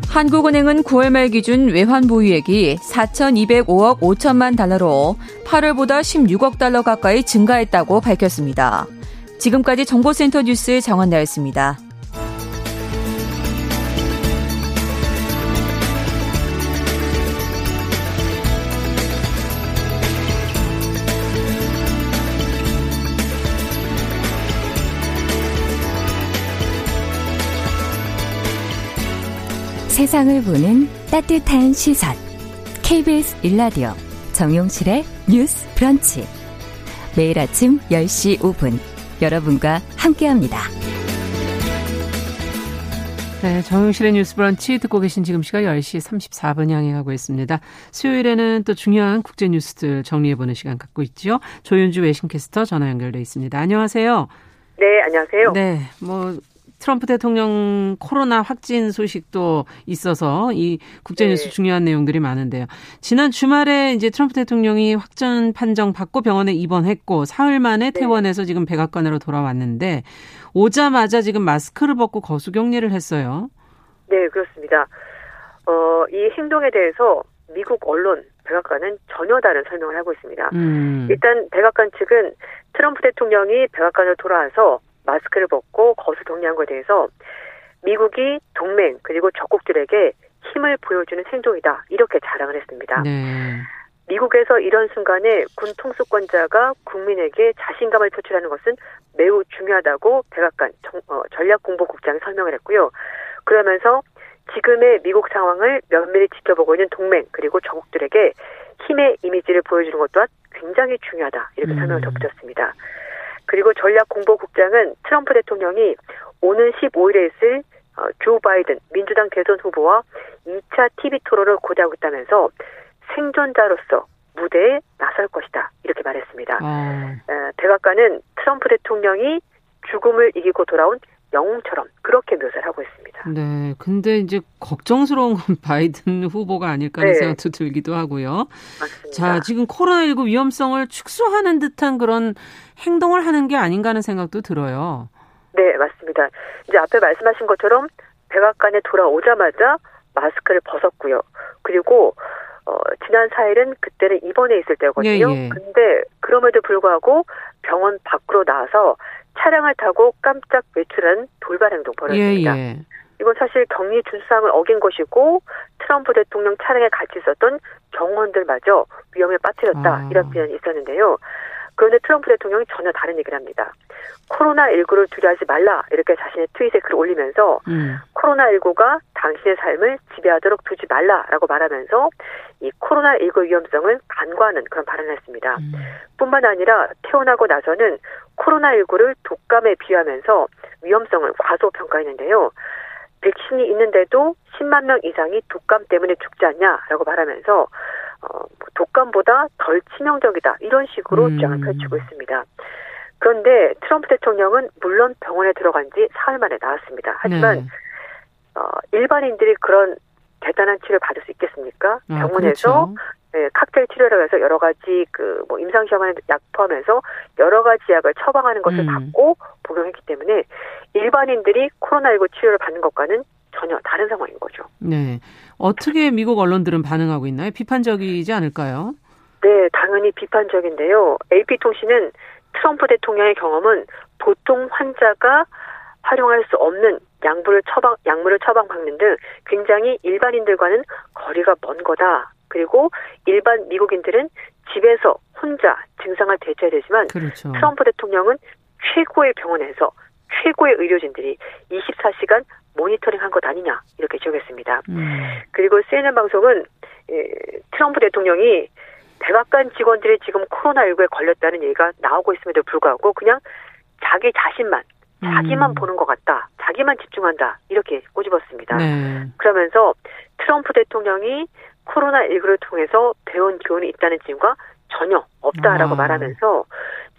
한국은행은 9월 말 기준 외환 보유액이 4,205억 5천만 달러로 8월보다 16억 달러 가까이 증가했다고 밝혔습니다. 지금까지 정보센터 뉴스 정원나였습니다. 세상을 보는 따뜻한 시선. KBS 일라디오 정용실의 뉴스 브런치. 매일 아침 10시 5분 여러분과 함께합니다. 네, 정용실의 뉴스 브런치 듣고 계신 지금 시각 10시 34분 향해 가고 있습니다. 수요일에는 또 중요한 국제 뉴스들 정리해 보는 시간 갖고 있죠. 조윤주 외신캐스터 전화 연결돼 있습니다. 안녕하세요. 네, 안녕하세요. 네, 뭐 트럼프 대통령 코로나 확진 소식도 있어서 이 국제뉴스 네. 중요한 내용들이 많은데요. 지난 주말에 이제 트럼프 대통령이 확진 판정 받고 병원에 입원했고 사흘 만에 네. 퇴원해서 지금 백악관으로 돌아왔는데 오자마자 지금 마스크를 벗고 거수 격리를 했어요. 네, 그렇습니다. 어, 이 행동에 대해서 미국 언론 백악관은 전혀 다른 설명을 하고 있습니다. 음. 일단 백악관 측은 트럼프 대통령이 백악관을 돌아와서 마스크를 벗고 거수 격리한 것에 대해서 미국이 동맹 그리고 적국들에게 힘을 보여주는 행동이다. 이렇게 자랑을 했습니다. 네. 미국에서 이런 순간에 군 통수권자가 국민에게 자신감을 표출하는 것은 매우 중요하다고 백악관 어, 전략공보국장이 설명을 했고요. 그러면서 지금의 미국 상황을 면밀히 지켜보고 있는 동맹 그리고 저국들에게 힘의 이미지를 보여주는 것 또한 굉장히 중요하다 이렇게 음. 설명을 덧붙였습니다. 그리고 전략공보국장은 트럼프 대통령이 오는 15일에 있을 어, 조 바이든 민주당 대선 후보와 2차 TV 토론을 고대하고 있다면서 생존자로서 무대에 나설 것이다 이렇게 말했습니다. 어. 백악관은 트럼프 대통령이 죽음을 이기고 돌아온 영웅처럼 그렇게 묘사를 하고 있습니다. 네. 근데 이제 걱정스러운 건 바이든 후보가 아닐까 하는 네. 생각도 들기도 하고요. 맞습니다. 자, 지금 코로나19 위험성을 축소하는 듯한 그런 행동을 하는 게 아닌가 하는 생각도 들어요. 네, 맞습니다. 이제 앞에 말씀하신 것처럼 백악관에 돌아오자마자 마스크를 벗었고요. 그리고 어, 지난 4일은 그때는 입원해 있을 때거든요. 예, 예. 근데 그럼에도 불구하고 병원 밖으로 나와서 차량을 타고 깜짝 외출한 돌발 행동 벌였습니다. 예, 예. 이건 사실 격리 준수사항을 어긴 것이고 트럼프 대통령 차량에 같이 있었던 경호원들마저 위험에 빠뜨렸다 아. 이런 표현이 있었는데요. 그런데 트럼프 대통령이 전혀 다른 얘기를 합니다. 코로나19를 두려워하지 말라 이렇게 자신의 트윗에 글을 올리면서 음. 코로나19가 당신의 삶을 지배하도록 두지 말라라고 말하면서 이 코로나19 위험성을 간과하는 그런 발언을 했습니다. 음. 뿐만 아니라 태어나고 나서는 코로나19를 독감에 비유하면서 위험성을 과소평가했는데요. 백신이 있는데도 10만 명 이상이 독감 때문에 죽지 않냐라고 말하면서 어, 독감보다 덜 치명적이다 이런 식으로 음. 주장을 펼치고 있습니다. 그런데 트럼프 대통령은 물론 병원에 들어간 지 사흘 만에 나왔습니다. 하지만 네. 어, 일반인들이 그런 대단한 치료를 받을 수 있겠습니까? 아, 병원에서 그렇죠. 네, 칵테일 치료를 해서 여러 가지 그 뭐 임상 시험하는 약 포함해서 여러 가지 약을 처방하는 것을 음. 받고 복용했기 때문에 일반인들이 코로나19 치료를 받는 것과는 전혀 다른 상황인 거죠. 네. 어떻게 미국 언론들은 반응하고 있나요? 비판적이지 않을까요? 네, 당연히 비판적인데요. AP통신은 트럼프 대통령의 경험은 보통 환자가 활용할 수 없는 약물을 처방 약물을 처방받는 등 굉장히 일반인들과는 거리가 먼 거다. 그리고 일반 미국인들은 집에서 혼자 증상을 대처해야 되지만 그렇죠. 트럼프 대통령은 최고의 병원에서 최고의 의료진들이 24시간 모니터링 한 것 아니냐 이렇게 지적했습니다. 음. 그리고 CNN 방송은 예, 트럼프 대통령이 백악관 직원들이 지금 코로나19에 걸렸다는 얘기가 나오고 있음에도 불구하고 그냥 자기 자신만 자기만 음. 보는 것 같다. 자기만 집중한다. 이렇게 꼬집었습니다. 네. 그러면서 트럼프 대통령이 코로나19를 통해서 배운 교훈이 있다는 질문과 전혀 없다라고 아. 말하면서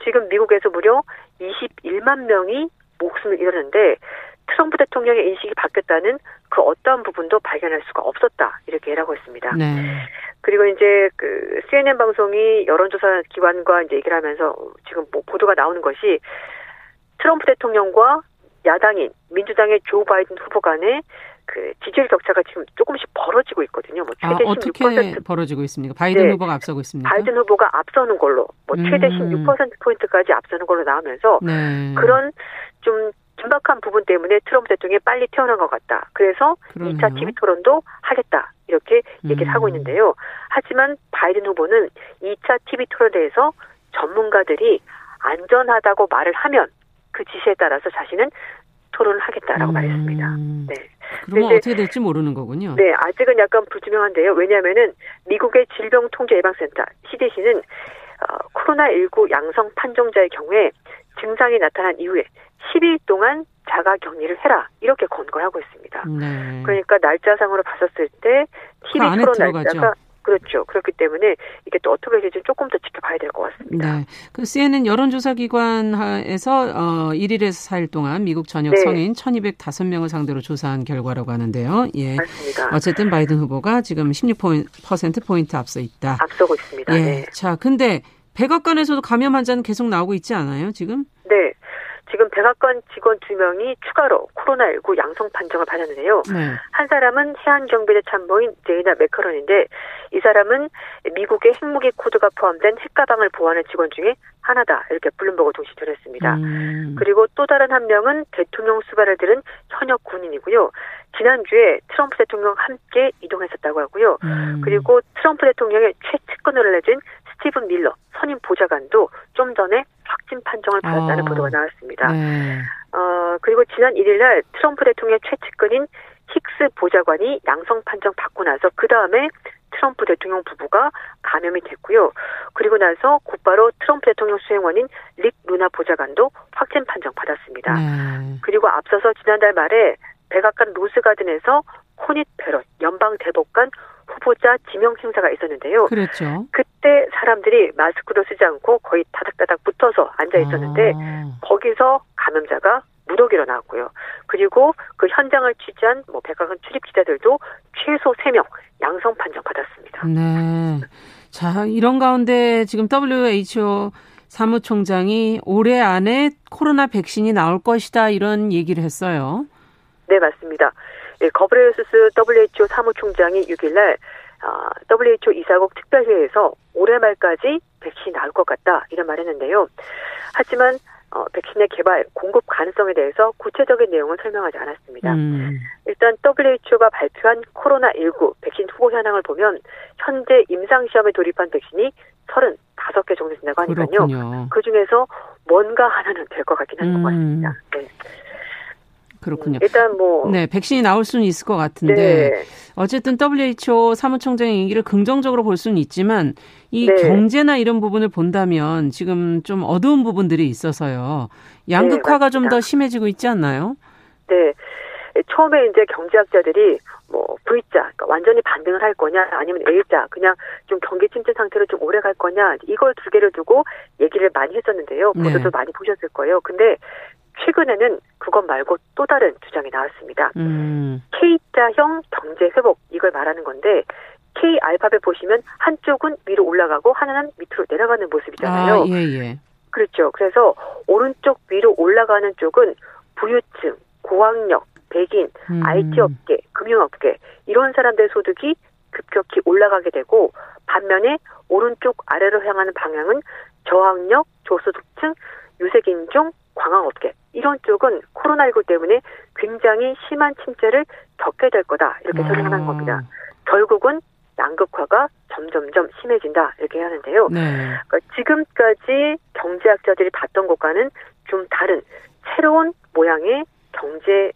지금 미국에서 무려 21만 명이 목숨을 잃었는데 트럼프 대통령의 인식이 바뀌었다는 그 어떠한 부분도 발견할 수가 없었다 이렇게 얘기하고 있습니다. 네. 그리고 이제 그 CNN 방송이 여론조사 기관과 이제 얘기를 하면서 지금 뭐 보도가 나오는 것이 트럼프 대통령과 야당인 민주당의 조 바이든 후보 간의 그 지지율 격차가 지금 조금씩 벌어지고 있거든요. 뭐 최대 아, 어떻게 16% 벌어지고 있습니까? 바이든 네. 후보가 앞서고 있습니다. 바이든 후보가 앞서는 걸로 뭐 최대 음. 16% 포인트까지 앞서는 걸로 나오면서 네. 그런 좀 긴박한 부분 때문에 트럼프 대통령이 빨리 태어난 것 같다. 그래서 그러네요. 2차 TV 토론도 하겠다. 이렇게 얘기를 음. 하고 있는데요. 하지만 바이든 후보는 2차 TV 토론에 대해서 전문가들이 안전하다고 말을 하면 그 지시에 따라서 자신은 토론을 하겠다라고 음. 말했습니다. 네. 그러면 어떻게 될지 모르는 거군요. 네, 아직은 약간 불투명한데요. 왜냐하면은 미국의 질병통제예방센터 CDC는 어, 코로나19 양성 판정자의 경우에 증상이 나타난 이후에 10일 동안 자가 격리를 해라 이렇게 권고하고 있습니다. 네. 그러니까 날짜상으로 봤었을 때 TV 그 토론 날짜가 그렇죠. 그렇기 때문에 이게 또 어떻게 될지 조금 더 지켜봐야 될 것 같습니다. 네. 그 CNN 여론조사 기관에서 어 1일에서 4일 동안 미국 전역 네. 성인 1,205명을 상대로 조사한 결과라고 하는데요. 예. 맞습니다. 어쨌든 바이든 후보가 지금 16% 포인트 앞서 있다. 앞서고 있습니다. 예. 네. 자, 근데 백악관에서도 감염 환자는 계속 나오고 있지 않아요, 지금? 네. 지금 백악관 직원 두 명이 추가로 코로나19 양성 판정을 받았는데요. 네. 한 사람은 해안경비대 참모인 제이나 맥커런인데 이 사람은 미국의 핵무기 코드가 포함된 핵가방을 보호하는 직원 중에 하나다 이렇게 블룸버그 통신이 전했습니다. 음. 그리고 또 다른 한 명은 대통령 수발을 들은 현역 군인이고요. 지난주에 트럼프 대통령 함께 이동했었다고 하고요. 음. 그리고 트럼프 대통령의 최측근을 알려진 스티븐 밀러 선임 보좌관도 좀 전에 확진 판정을 받았다는 어. 보도가 나왔습니다. 네. 어, 그리고 지난 1일날 트럼프 대통령의 최측근인 힉스 보좌관이 양성 판정 받고 나서 그 다음에 트럼프 대통령 부부가 감염이 됐고요. 그리고 나서 곧바로 트럼프 대통령 수행원인 릭 루나 보좌관도 확진 판정 받았습니다. 네. 그리고 앞서서 지난달 말에 백악관 로스가든에서 코닛 베럿 연방 대법관 후보자 지명 행사가 있었는데요. 그렇죠. 그때 사람들이 마스크도 쓰지 않고 거의 다닥다닥 붙어서 앉아 있었는데 아. 거기서 감염자가 무더기로 나왔고요. 그리고 그 현장을 취재한 뭐 백악관 출입 기자들도 최소 3명 양성 판정 받았습니다. 네. 자, 이런 가운데 지금 WHO 사무총장이 올해 안에 코로나 백신이 나올 것이다 이런 얘기를 했어요. 네, 맞습니다. 예, 거브레우스스 WHO 사무총장이 6일날 어, WHO 이사국 특별회의에서 올해 말까지 백신이 나올 것 같다 이런 말했는데요. 하지만 어, 백신의 개발, 공급 가능성에 대해서 구체적인 내용을 설명하지 않았습니다. 음. 일단 WHO가 발표한 코로나19 백신 후보 현황을 보면 현재 임상시험에 돌입한 백신이 35개 정도 된다고 하니까요. 그 중에서 뭔가 하나는 될 것 같긴 한것 음. 같습니다. 네. 그렇군요. 일단 뭐 네, 백신이 나올 수는 있을 것 같은데 네. 어쨌든 WHO 사무총장의 얘기를 긍정적으로 볼 수는 있지만 이 네. 경제나 이런 부분을 본다면 지금 좀 어두운 부분들이 있어서요. 양극화가 네, 좀더 심해지고 있지 않나요? 네. 처음에 이제 경제학자들이 뭐 V자, 그러니까 완전히 반등을 할 거냐, 아니면 A자, 그냥 좀 경기 침체 상태로 좀 오래 갈 거냐, 이걸 두 개를 두고 얘기를 많이 했었는데요. 보도도 네. 많이 보셨을 거예요. 근데 최근에는 그것 말고 또 다른 주장이 나왔습니다. 음. K자형 경제 회복 이걸 말하는 건데 K 알파벳 보시면 한쪽은 위로 올라가고 하나는 밑으로 내려가는 모습이잖아요. 아, 예, 예. 그렇죠. 그래서 오른쪽 위로 올라가는 쪽은 부유층, 고학력, 백인, 음. IT 업계, 금융업계 이런 사람들 소득이 급격히 올라가게 되고 반면에 오른쪽 아래로 향하는 방향은 저학력, 저소득층, 유색인종, 광학업계 이런 쪽은 코로나19 때문에 굉장히 심한 침체를 겪게 될 거다 이렇게 설명한 아. 겁니다. 결국은 양극화가 점점점 심해진다 이렇게 하는데요. 네. 그러니까 지금까지 경제학자들이 봤던 것과는 좀 다른 새로운 모양의 경제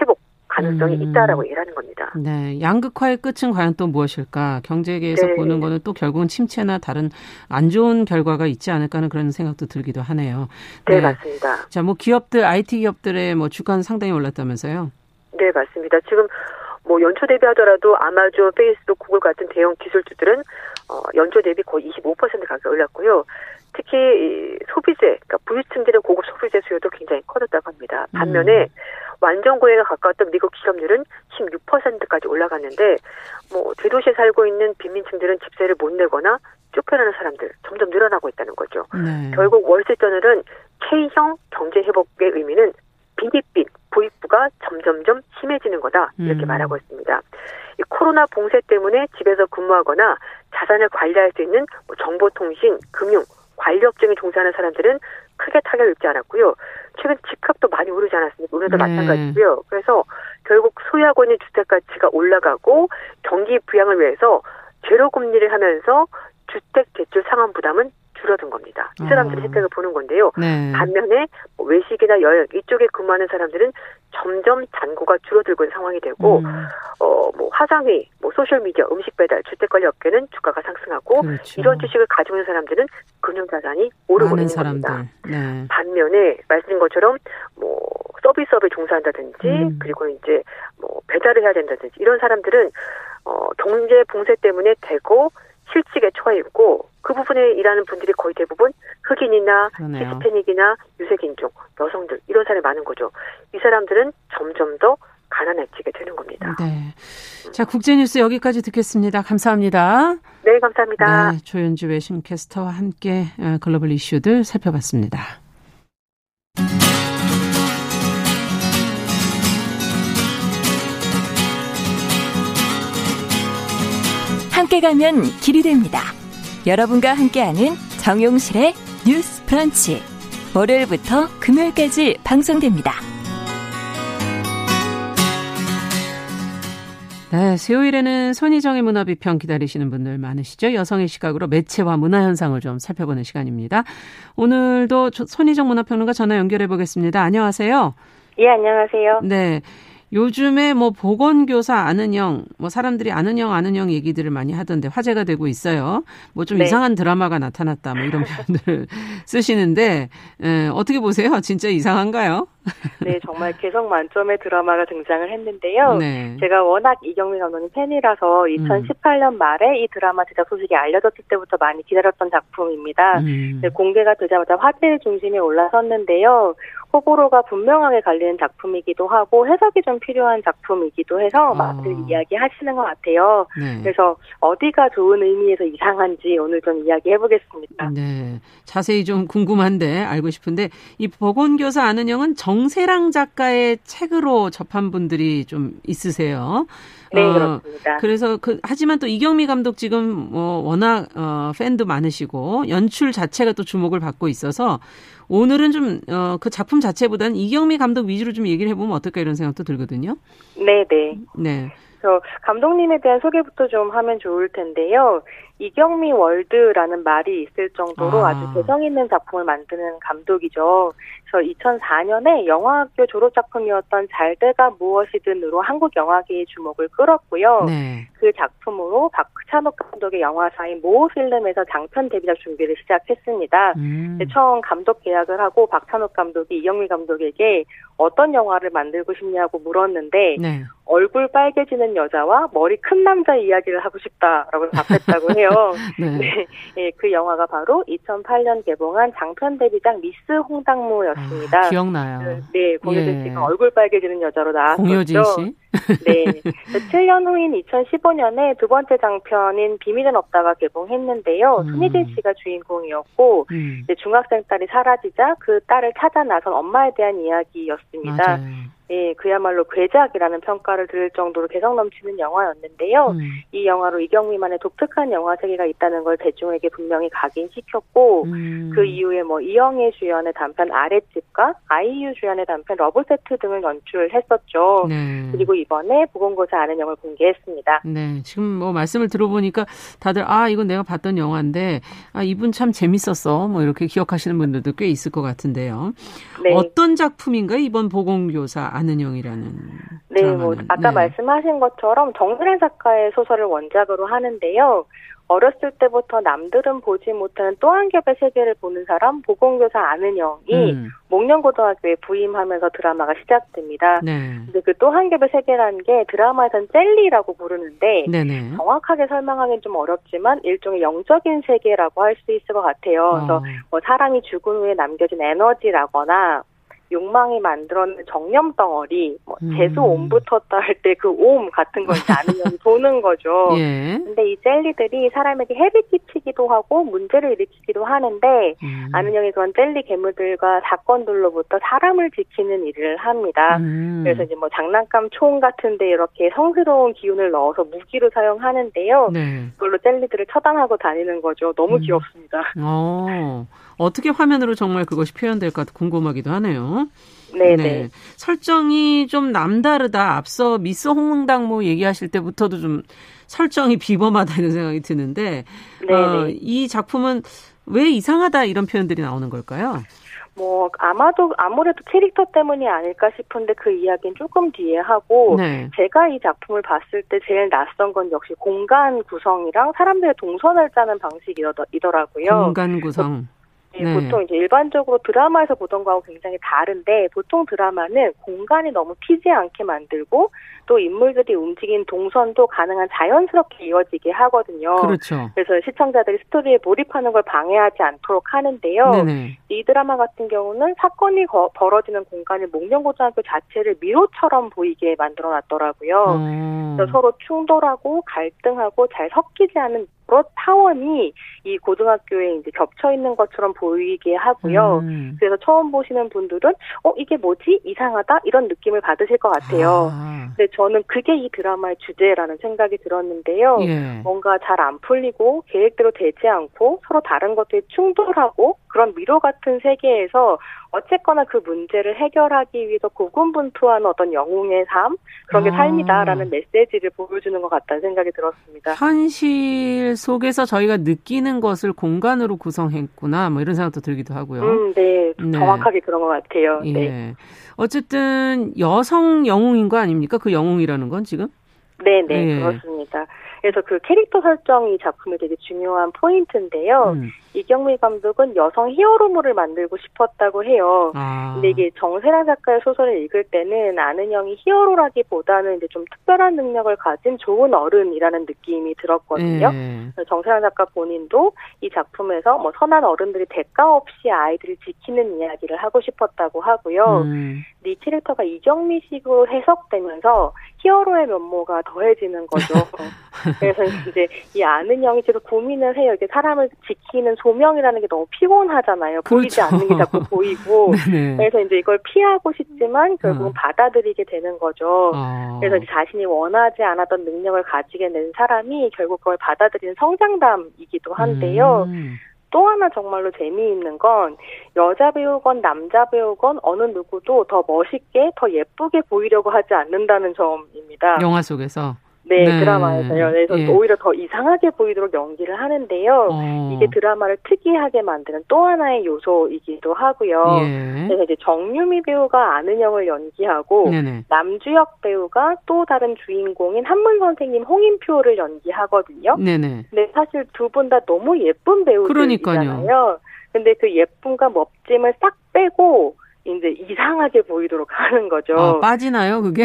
회복 가능성이 음. 있다라고 얘기하는 겁니다. 네, 양극화의 끝은 과연 또 무엇일까? 경제계에서 네. 보는 거는 또 결국은 침체나 다른 안 좋은 결과가 있지 않을까 하는 그런 생각도 들기도 하네요. 네, 네 맞습니다. 자, 뭐 기업들 IT 기업들의 뭐 주가는 상당히 올랐다면서요? 네, 맞습니다. 지금 뭐 연초 대비하더라도 아마존, 페이스북, 구글 같은 대형 기술주들은 어, 연초 대비 거의 25% 가격 올랐고요. 특히 이 소비재, 그러니까 부유층들의 고급 소비재 수요도 굉장히 커졌다고 합니다. 반면에 음. 완전 고액에 가까웠던 미국 기업률은 16%까지 올라갔는데 뭐 대도시에 살고 있는 빈민층들은 집세를 못 내거나 쫓겨나는 사람들 점점 늘어나고 있다는 거죠. 네. 결국 월세전을은 K형 경제 회복의 의미는 빈익빈 부익부가 점점점 심해지는 거다 이렇게 음. 말하고 있습니다. 이 코로나 봉쇄 때문에 집에서 근무하거나 자산을 관리할 수 있는 뭐 정보통신, 금융, 관리업종에 종사하는 사람들은 크게 타격을 입지 않았고요. 최근 집값도 많이 오르지 않았습니까? 오늘도 네. 마찬가지고요. 그래서 결국 소유하고 있는 주택 가치가 올라가고 경기 부양을 위해서 제로 금리를 하면서 주택 대출 상환 부담은 줄어든 겁니다. 이 사람들이 어. 혜택을 보는 건데요. 네. 반면에 뭐 외식이나 여행 이쪽에 근무하는 사람들은 점점 잔고가 줄어들고 있는 상황이 되고 음. 어뭐 화상위, 뭐 소셜 미디어, 음식 배달, 주택 관리 업계는 주가가 상승하고 그렇죠. 이런 주식을 가지고 있는 사람들은 금융 자산이 오르고 있는 사람들. 겁니다. 네. 반면에 말씀드린 것처럼 뭐 서비스업에 종사한다든지 음. 그리고 이제 뭐 배달을 해야 된다든지 이런 사람들은 어 경제 봉쇄 때문에 되고 실직에 처해 있고 그 부분에 일하는 분들이 거의 대부분 흑인이나 그러네요. 히스패닉이나 유색인종, 여성들 이런 사람이 많은 거죠. 이 사람들은 점점 더 가난해지게 되는 겁니다. 네. 자, 국제뉴스 여기까지 듣겠습니다. 감사합니다. 네, 감사합니다. 네, 조현주 외신캐스터와 함께 어, 글로벌 이슈들 살펴봤습니다. 함께 가면 길이 됩니다. 여러분과 함께하는 정용실의 뉴스 브런치. 월요일부터 금요일까지 방송됩니다. 네, 수요일에는 손희정의 문화비평 기다리시는 분들 많으시죠? 여성의 시각으로 매체와 문화 현상을 좀 살펴보는 시간입니다. 오늘도 손희정 문화평론가 전화 연결해 보겠습니다. 안녕하세요. 예, 안녕하세요. 네. 요즘에 뭐 보건교사 아는 형, 뭐 사람들이 아는 형, 아는 형 얘기들을 많이 하던데 화제가 되고 있어요. 뭐좀 네. 이상한 드라마가 나타났다, 뭐 이런 표현들을 쓰시는데, 에, 어떻게 보세요? 진짜 이상한가요? 네, 정말 개성 만점의 드라마가 등장을 했는데요. 네. 제가 워낙 이경민 감독님 팬이라서 2018년 음. 말에 이 드라마 제작 소식이 알려졌을 때부터 많이 기다렸던 작품입니다. 음. 공개가 되자마자 화제의 중심에 올라섰는데요. 호불호가 분명하게 갈리는 작품이기도 하고 해석이 좀 필요한 작품이기도 해서 어. 많은 이야기하시는 것 같아요. 네. 그래서 어디가 좋은 의미에서 이상한지 오늘 좀 이야기해 보겠습니다. 네, 자세히 좀 궁금한데 알고 싶은데 이 보건교사 아는 형은 정 세랑 작가의 책으로 접한 분들이 좀 있으세요. 네, 어, 그렇습니다. 그래서 그 하지만 또 이경미 감독 지금 뭐 워낙 어 팬도 많으시고 연출 자체가 또 주목을 받고 있어서 오늘은 좀 어 그 작품 자체보다는 이경미 감독 위주로 좀 얘기를 해 보면 어떨까 이런 생각도 들거든요. 네, 네. 네. 감독님에 대한 소개부터 좀 하면 좋을 텐데요. 이경미 월드라는 말이 있을 정도로 아. 주 개성 있는 작품을 만드는 감독이죠. 그래서 2004년에 영화학교 졸업 작품이었던 잘돼가 무엇이든으로 한국 영화계의 주목을 끌었고요. 네. 그 작품으로 박 찬욱 감독의 영화사인 모호 필름에서 장편 데뷔작 준비를 시작했습니다. 음. 처음 감독 계약을 하고 박찬욱 감독이 이영미 감독에게 어떤 영화를 만들고 싶냐고 물었는데 네. 얼굴 빨개지는 여자와 머리 큰 남자 이야기를 하고 싶다라고 답했다고 해요. 네. 네. 네. 그 영화가 바로 2008년 개봉한 장편 데뷔작 미스 홍당무였습니다. 아, 기억나요. 그, 네, 공효진 예. 씨가 얼굴 빨개지는 여자로 나왔었죠. 공효진 씨? 네. 7년 후인 2015년에 두 번째 장편 인 비밀은 없다가 개봉했는데요. 음. 손희진 씨가 주인공이었고 음. 중학생 딸이 사라지자 그 딸을 찾아 나선 엄마에 대한 이야기였습니다. 맞아요. 예, 그야말로 괴작이라는 평가를 들을 정도로 개성 넘치는 영화였는데요. 음. 이 영화로 이경미만의 독특한 영화 세계가 있다는 걸 대중에게 분명히 각인시켰고, 음. 그 이후에 뭐 이영애 주연의 단편 아랫집과 아이유 주연의 단편 러브세트 등을 연출했었죠. 네. 그리고 이번에 보건고사 아는 영을 공개했습니다. 네, 지금 뭐 말씀을 들어보니까 다들 아 이건 내가 봤던 영화인데 아 이분 참 재밌었어. 뭐 이렇게 기억하시는 분들도 꽤 있을 것 같은데요. 네. 어떤 작품인가 이번 보건교사 아는영이라는 네, 드라마는. 뭐 아까 네. 말씀하신 것처럼 정선혜 작가의 소설을 원작으로 하는데요. 어렸을 때부터 남들은 보지 못하는 또 한 겹의 세계를 보는 사람 보건교사 아는영이 음. 목련고등학교에 부임하면서 드라마가 시작됩니다. 네. 근데 그 또 한 겹의 세계라는 게 드라마에선 젤리라고 부르는데 네네. 정확하게 설명하기는 좀 어렵지만 일종의 영적인 세계라고 할 수 있을 것 같아요. 그래서 어. 뭐 사람이 죽은 후에 남겨진 에너지라거나 욕망이 만들어낸 정념 덩어리, 뭐 음. 재수 옴 붙었다 할때 그 옴 같은 걸 않으면 도는 거죠. 예. 근데 이 젤리들이 사람에게 해를 끼치기도 하고 문제를 일으키기도 하는데 음. 아는형이 그런 젤리 괴물들과 사건들로부터 사람을 지키는 일을 합니다. 음. 그래서 이제 뭐 장난감 총 같은데 이렇게 성스러운 기운을 넣어서 무기로 사용하는데요. 네. 그걸로 젤리들을 처단하고 다니는 거죠. 너무 음. 귀엽습니다. 어. 어떻게 화면으로 정말 그것이 표현될까 궁금하기도 하네요. 네네. 네. 설정이 좀 남다르다. 앞서 미스 홍당무 얘기하실 때부터도 좀 설정이 비범하다 이런 생각이 드는데 어, 이 작품은 왜 이상하다 이런 표현들이 나오는 걸까요? 뭐 아마도 아무래도 캐릭터 때문이 아닐까 싶은데 그 이야기는 조금 뒤에 하고 네. 제가 이 작품을 봤을 때 제일 낯선 건 역시 공간 구성이랑 사람들의 동선을 짜는 방식이더라고요. 공간 구성. 네. 보통 이제 일반적으로 드라마에서 보던 거하고 굉장히 다른데 보통 드라마는 공간이 너무 튀지 않게 만들고 또 인물들이 움직인 동선도 가능한 자연스럽게 이어지게 하거든요. 그렇죠. 그래서 시청자들이 스토리에 몰입하는 걸 방해하지 않도록 하는데요. 네네. 이 드라마 같은 경우는 사건이 거, 벌어지는 공간이 목련고등학교 자체를 미로처럼 보이게 만들어 놨더라고요. 음. 서로 충돌하고 갈등하고 잘 섞이지 않은 여러 타원이 이 고등학교에 이제 겹쳐 있는 것처럼 보이게 하고요. 음. 그래서 처음 보시는 분들은 어 이게 뭐지 이상하다 이런 느낌을 받으실 것 같아요. 아. 근데 저는 그게 이 드라마의 주제라는 생각이 들었는데요. 예. 뭔가 잘 안 풀리고 계획대로 되지 않고 서로 다른 것들이 충돌하고 그런 미로 같은 세계에서 어쨌거나 그 문제를 해결하기 위해서 고군분투하는 어떤 영웅의 삶 그런 게 아. 삶이다라는 메시지를 보여주는 것 같다는 생각이 들었습니다. 현실 속에서 저희가 느끼는 것을 공간으로 구성했구나 뭐 이런 생각도 들기도 하고요. 음, 네, 네. 정확하게 그런 것 같아요. 예. 네. 어쨌든 여성 영웅인 거 아닙니까? 그 영웅이라는 건 지금? 네, 네, 예. 그렇습니다. 그래서 그 캐릭터 설정이 작품의 되게 중요한 포인트인데요. 음. 이경미 감독은 여성 히어로물을 만들고 싶었다고 해요. 아. 근데 이게 정세라 작가의 소설을 읽을 때는 아는 형이 히어로라기보다는 이제 좀 특별한 능력을 가진 좋은 어른이라는 느낌이 들었거든요. 네. 정세라 작가 본인도 이 작품에서 뭐 선한 어른들이 대가 없이 아이들을 지키는 이야기를 하고 싶었다고 하고요. 음. 이 캐릭터가 이경미식으로 해석되면서 히어로의 면모가 더해지는 거죠. 그래서 이제 이 아는 형이 계속 고민을 해요. 이게 사람을 지키는 조명이라는 게 너무 피곤하잖아요. 그렇죠. 보이지 않는 게 자꾸 보이고. 그래서 이제 이걸 피하고 싶지만 결국은 어. 받아들이게 되는 거죠. 어. 그래서 자신이 원하지 않았던 능력을 가지게 된 사람이 결국 그걸 받아들이는 성장담이기도 한데요. 음. 또 하나 정말로 재미있는 건 여자 배우건 남자 배우건 어느 누구도 더 멋있게 더 예쁘게 보이려고 하지 않는다는 점입니다. 영화 속에서 네, 네. 드라마에서요. 그래서 예. 오히려 더 이상하게 보이도록 연기를 하는데요. 어. 이게 드라마를 특이하게 만드는 또 하나의 요소이기도 하고요. 예. 그래서 이제 정유미 배우가 아는 형을 연기하고 네네. 남주혁 배우가 또 다른 주인공인 한문 선생님 홍인표를 연기하거든요. 네네. 근데 사실 두 분 다 너무 예쁜 배우들이잖아요. 그러니까요. 근데 그 예쁨과 멋짐을 싹 빼고 이제 이상하게 보이도록 하는 거죠. 아, 빠지나요, 그게?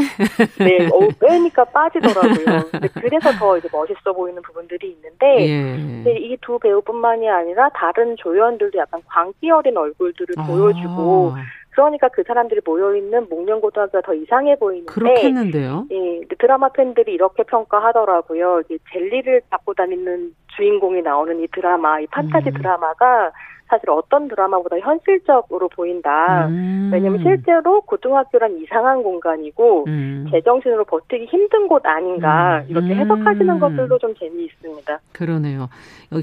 네, 어, 빼니까 빠지더라고요. 근데 그래서 더 이제 멋있어 보이는 부분들이 있는데, 예. 이두 배우뿐만이 아니라 다른 조연들도 약간 광기 어린 얼굴들을 아. 보여주고, 그러니까 그 사람들이 모여있는 목련고등학교가 더 이상해 보이는데. 그렇겠는데요? 예, 드라마 팬들이 이렇게 평가하더라고요. 젤리를 갖고 다니는 주인공이 나오는 이 드라마, 이 판타지 음. 드라마가 사실 어떤 드라마보다 현실적으로 보인다. 음. 왜냐하면 실제로 고등학교란 이상한 공간이고 음. 제정신으로 버티기 힘든 곳 아닌가 음. 이렇게 해석하시는 것들도 좀 재미있습니다. 그러네요.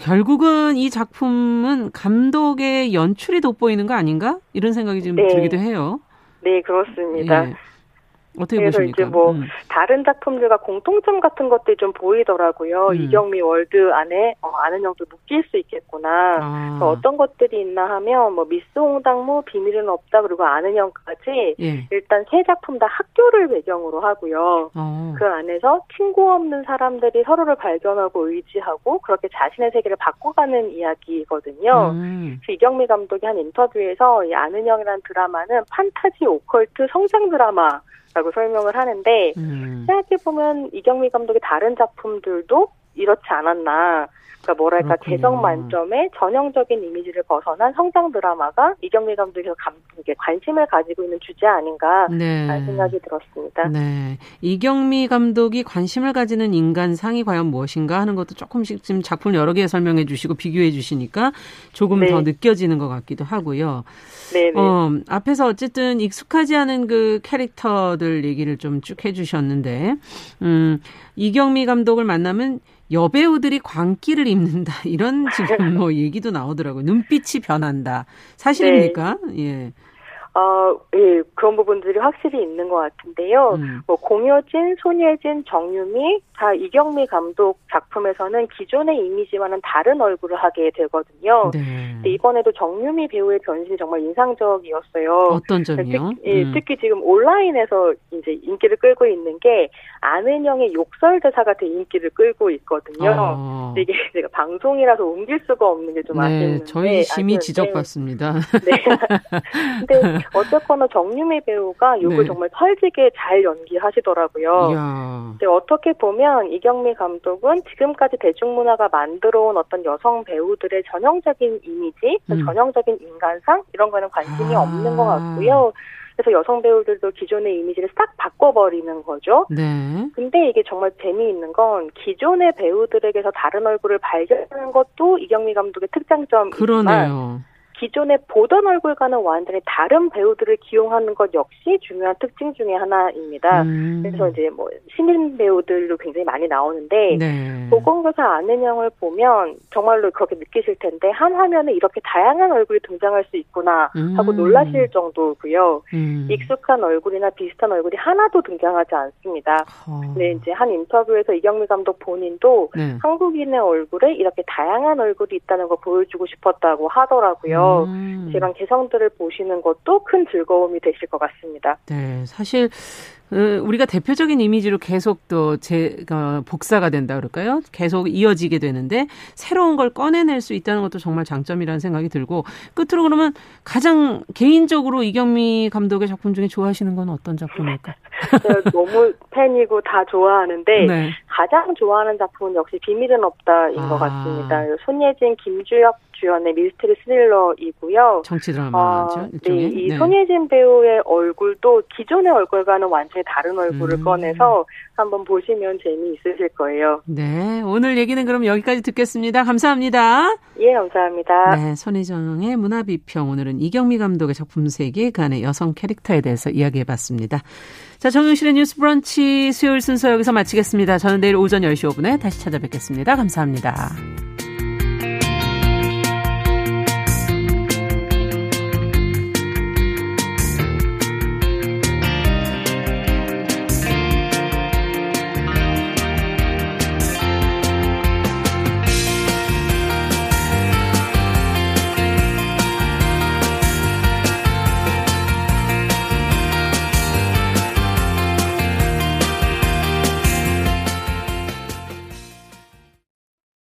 결국은 이 작품은 감독의 연출이 돋보이는 거 아닌가 이런 생각이 좀 네. 들기도 해요. 네 그렇습니다. 예. 어떻게 그래서 보십니까? 이제 뭐 음. 다른 작품들과 공통점 같은 것들이 좀 보이더라고요. 음. 이경미 월드 안에 어, 안은영도 묶일 수 있겠구나. 아. 어떤 것들이 있나 하면 뭐 미스 홍당무 비밀은 없다 그리고 안은영까지 예. 일단 세 작품 다 학교를 배경으로 하고요. 어. 그 안에서 친구 없는 사람들이 서로를 발견하고 의지하고 그렇게 자신의 세계를 바꿔가는 이야기거든요. 음. 이경미 감독이 한 인터뷰에서 이 안은영이라는 드라마는 판타지 오컬트 성장 드라마 라고 설명을 하는데 음. 생각해 보면 이경미 감독의 다른 작품들도 이렇지 않았나. 그러니까 뭐랄까 그렇군요. 개성 만점의 전형적인 이미지를 벗어난 성장 드라마가 이경미 감독에서 감, 관심을 가지고 있는 주제 아닌가 네. 생각이 들었습니다. 네. 이경미 감독이 관심을 가지는 인간 상이 과연 무엇인가 하는 것도 조금씩 지금 작품 여러 개 설명해 주시고 비교해 주시니까 조금 네. 더 느껴지는 것 같기도 하고요. 네, 네. 어, 앞에서 어쨌든 익숙하지 않은 그 캐릭터들 얘기를 좀 쭉 해주셨는데, 음, 이경미 감독을 만나면 여배우들이 광기를 입는다 이런 지금 뭐 얘기도 나오더라고요. 눈빛이 변한다. 사실입니까? 네. 예. 어, 예, 그런 부분들이 확실히 있는 것 같은데요. 음. 뭐 공효진, 손예진, 정유미, 다 이경미 감독 작품에서는 기존의 이미지와는 다른 얼굴을 하게 되거든요. 네. 근데 이번에도 정유미 배우의 변신이 정말 인상적이었어요. 어떤 점이요? 특, 예, 음. 특히 지금 온라인에서 이제 인기를 끌고 있는 게 아는 형의 욕설 대사가 되게 인기를 끌고 있거든요. 어. 이게 제가 방송이라서 옮길 수가 없는 게좀 네, 아쉬운데 저희 심히 지적받습니다. 네. 근데 어쨌거나 정유미 배우가 이걸 네. 정말 찰지게 잘 연기하시더라고요. 근데 어떻게 보면 이경미 감독은 지금까지 대중문화가 만들어온 어떤 여성 배우들의 전형적인 이미지, 음. 전형적인 인간상 이런 거는 관심이 아. 없는 것 같고요. 그래서 여성 배우들도 기존의 이미지를 싹 바꿔버리는 거죠. 네. 근데 이게 정말 재미있는 건 기존의 배우들에게서 다른 얼굴을 발견하는 것도 이경미 감독의 특장점이지만 그러네요. 기존에 보던 얼굴과는 완전히 다른 배우들을 기용하는 것 역시 중요한 특징 중의 하나입니다. 음. 그래서 이제 뭐 신인 배우들도 굉장히 많이 나오는데 네. 보건교사 안은영을 보면 정말로 그렇게 느끼실 텐데 한 화면에 이렇게 다양한 얼굴이 등장할 수 있구나 하고 음. 놀라실 정도고요. 음. 익숙한 얼굴이나 비슷한 얼굴이 하나도 등장하지 않습니다. 어. 네, 이제 한 인터뷰에서 이경미 감독 본인도 네. 한국인의 얼굴에 이렇게 다양한 얼굴이 있다는 걸 보여주고 싶었다고 하더라고요. 음. 이런 개성들을 보시는 것도 큰 즐거움이 되실 것 같습니다. 네, 사실 어, 우리가 대표적인 이미지로 계속 또제 어, 복사가 된다 그럴까요? 계속 이어지게 되는데 새로운 걸 꺼내낼 수 있다는 것도 정말 장점이라는 생각이 들고 끝으로 그러면 가장 개인적으로 이경미 감독의 작품 중에 좋아하시는 건 어떤 작품일까? 너무 팬이고 다 좋아하는데 네. 가장 좋아하는 작품은 역시 비밀은 없다인 아. 것 같습니다. 손예진, 김주혁 주연의 미스터리 스릴러이고요. 정치 드라마죠. 어, 네, 이 네. 손예진 배우의 얼굴도 기존의 얼굴과는 완전히 다른 얼굴을 음. 꺼내서 한번 보시면 재미있으실 거예요. 네, 오늘 얘기는 그럼 여기까지 듣겠습니다. 감사합니다. 예, 감사합니다. 네, 손혜정의 문화비평 오늘은 이경미 감독의 작품 세계 그 안에 여성 캐릭터에 대해서 이야기해봤습니다. 자, 정용실의 뉴스 브런치 수요일 순서 여기서 마치겠습니다. 저는 내일 오전 10시 5분에 다시 찾아뵙겠습니다. 감사합니다.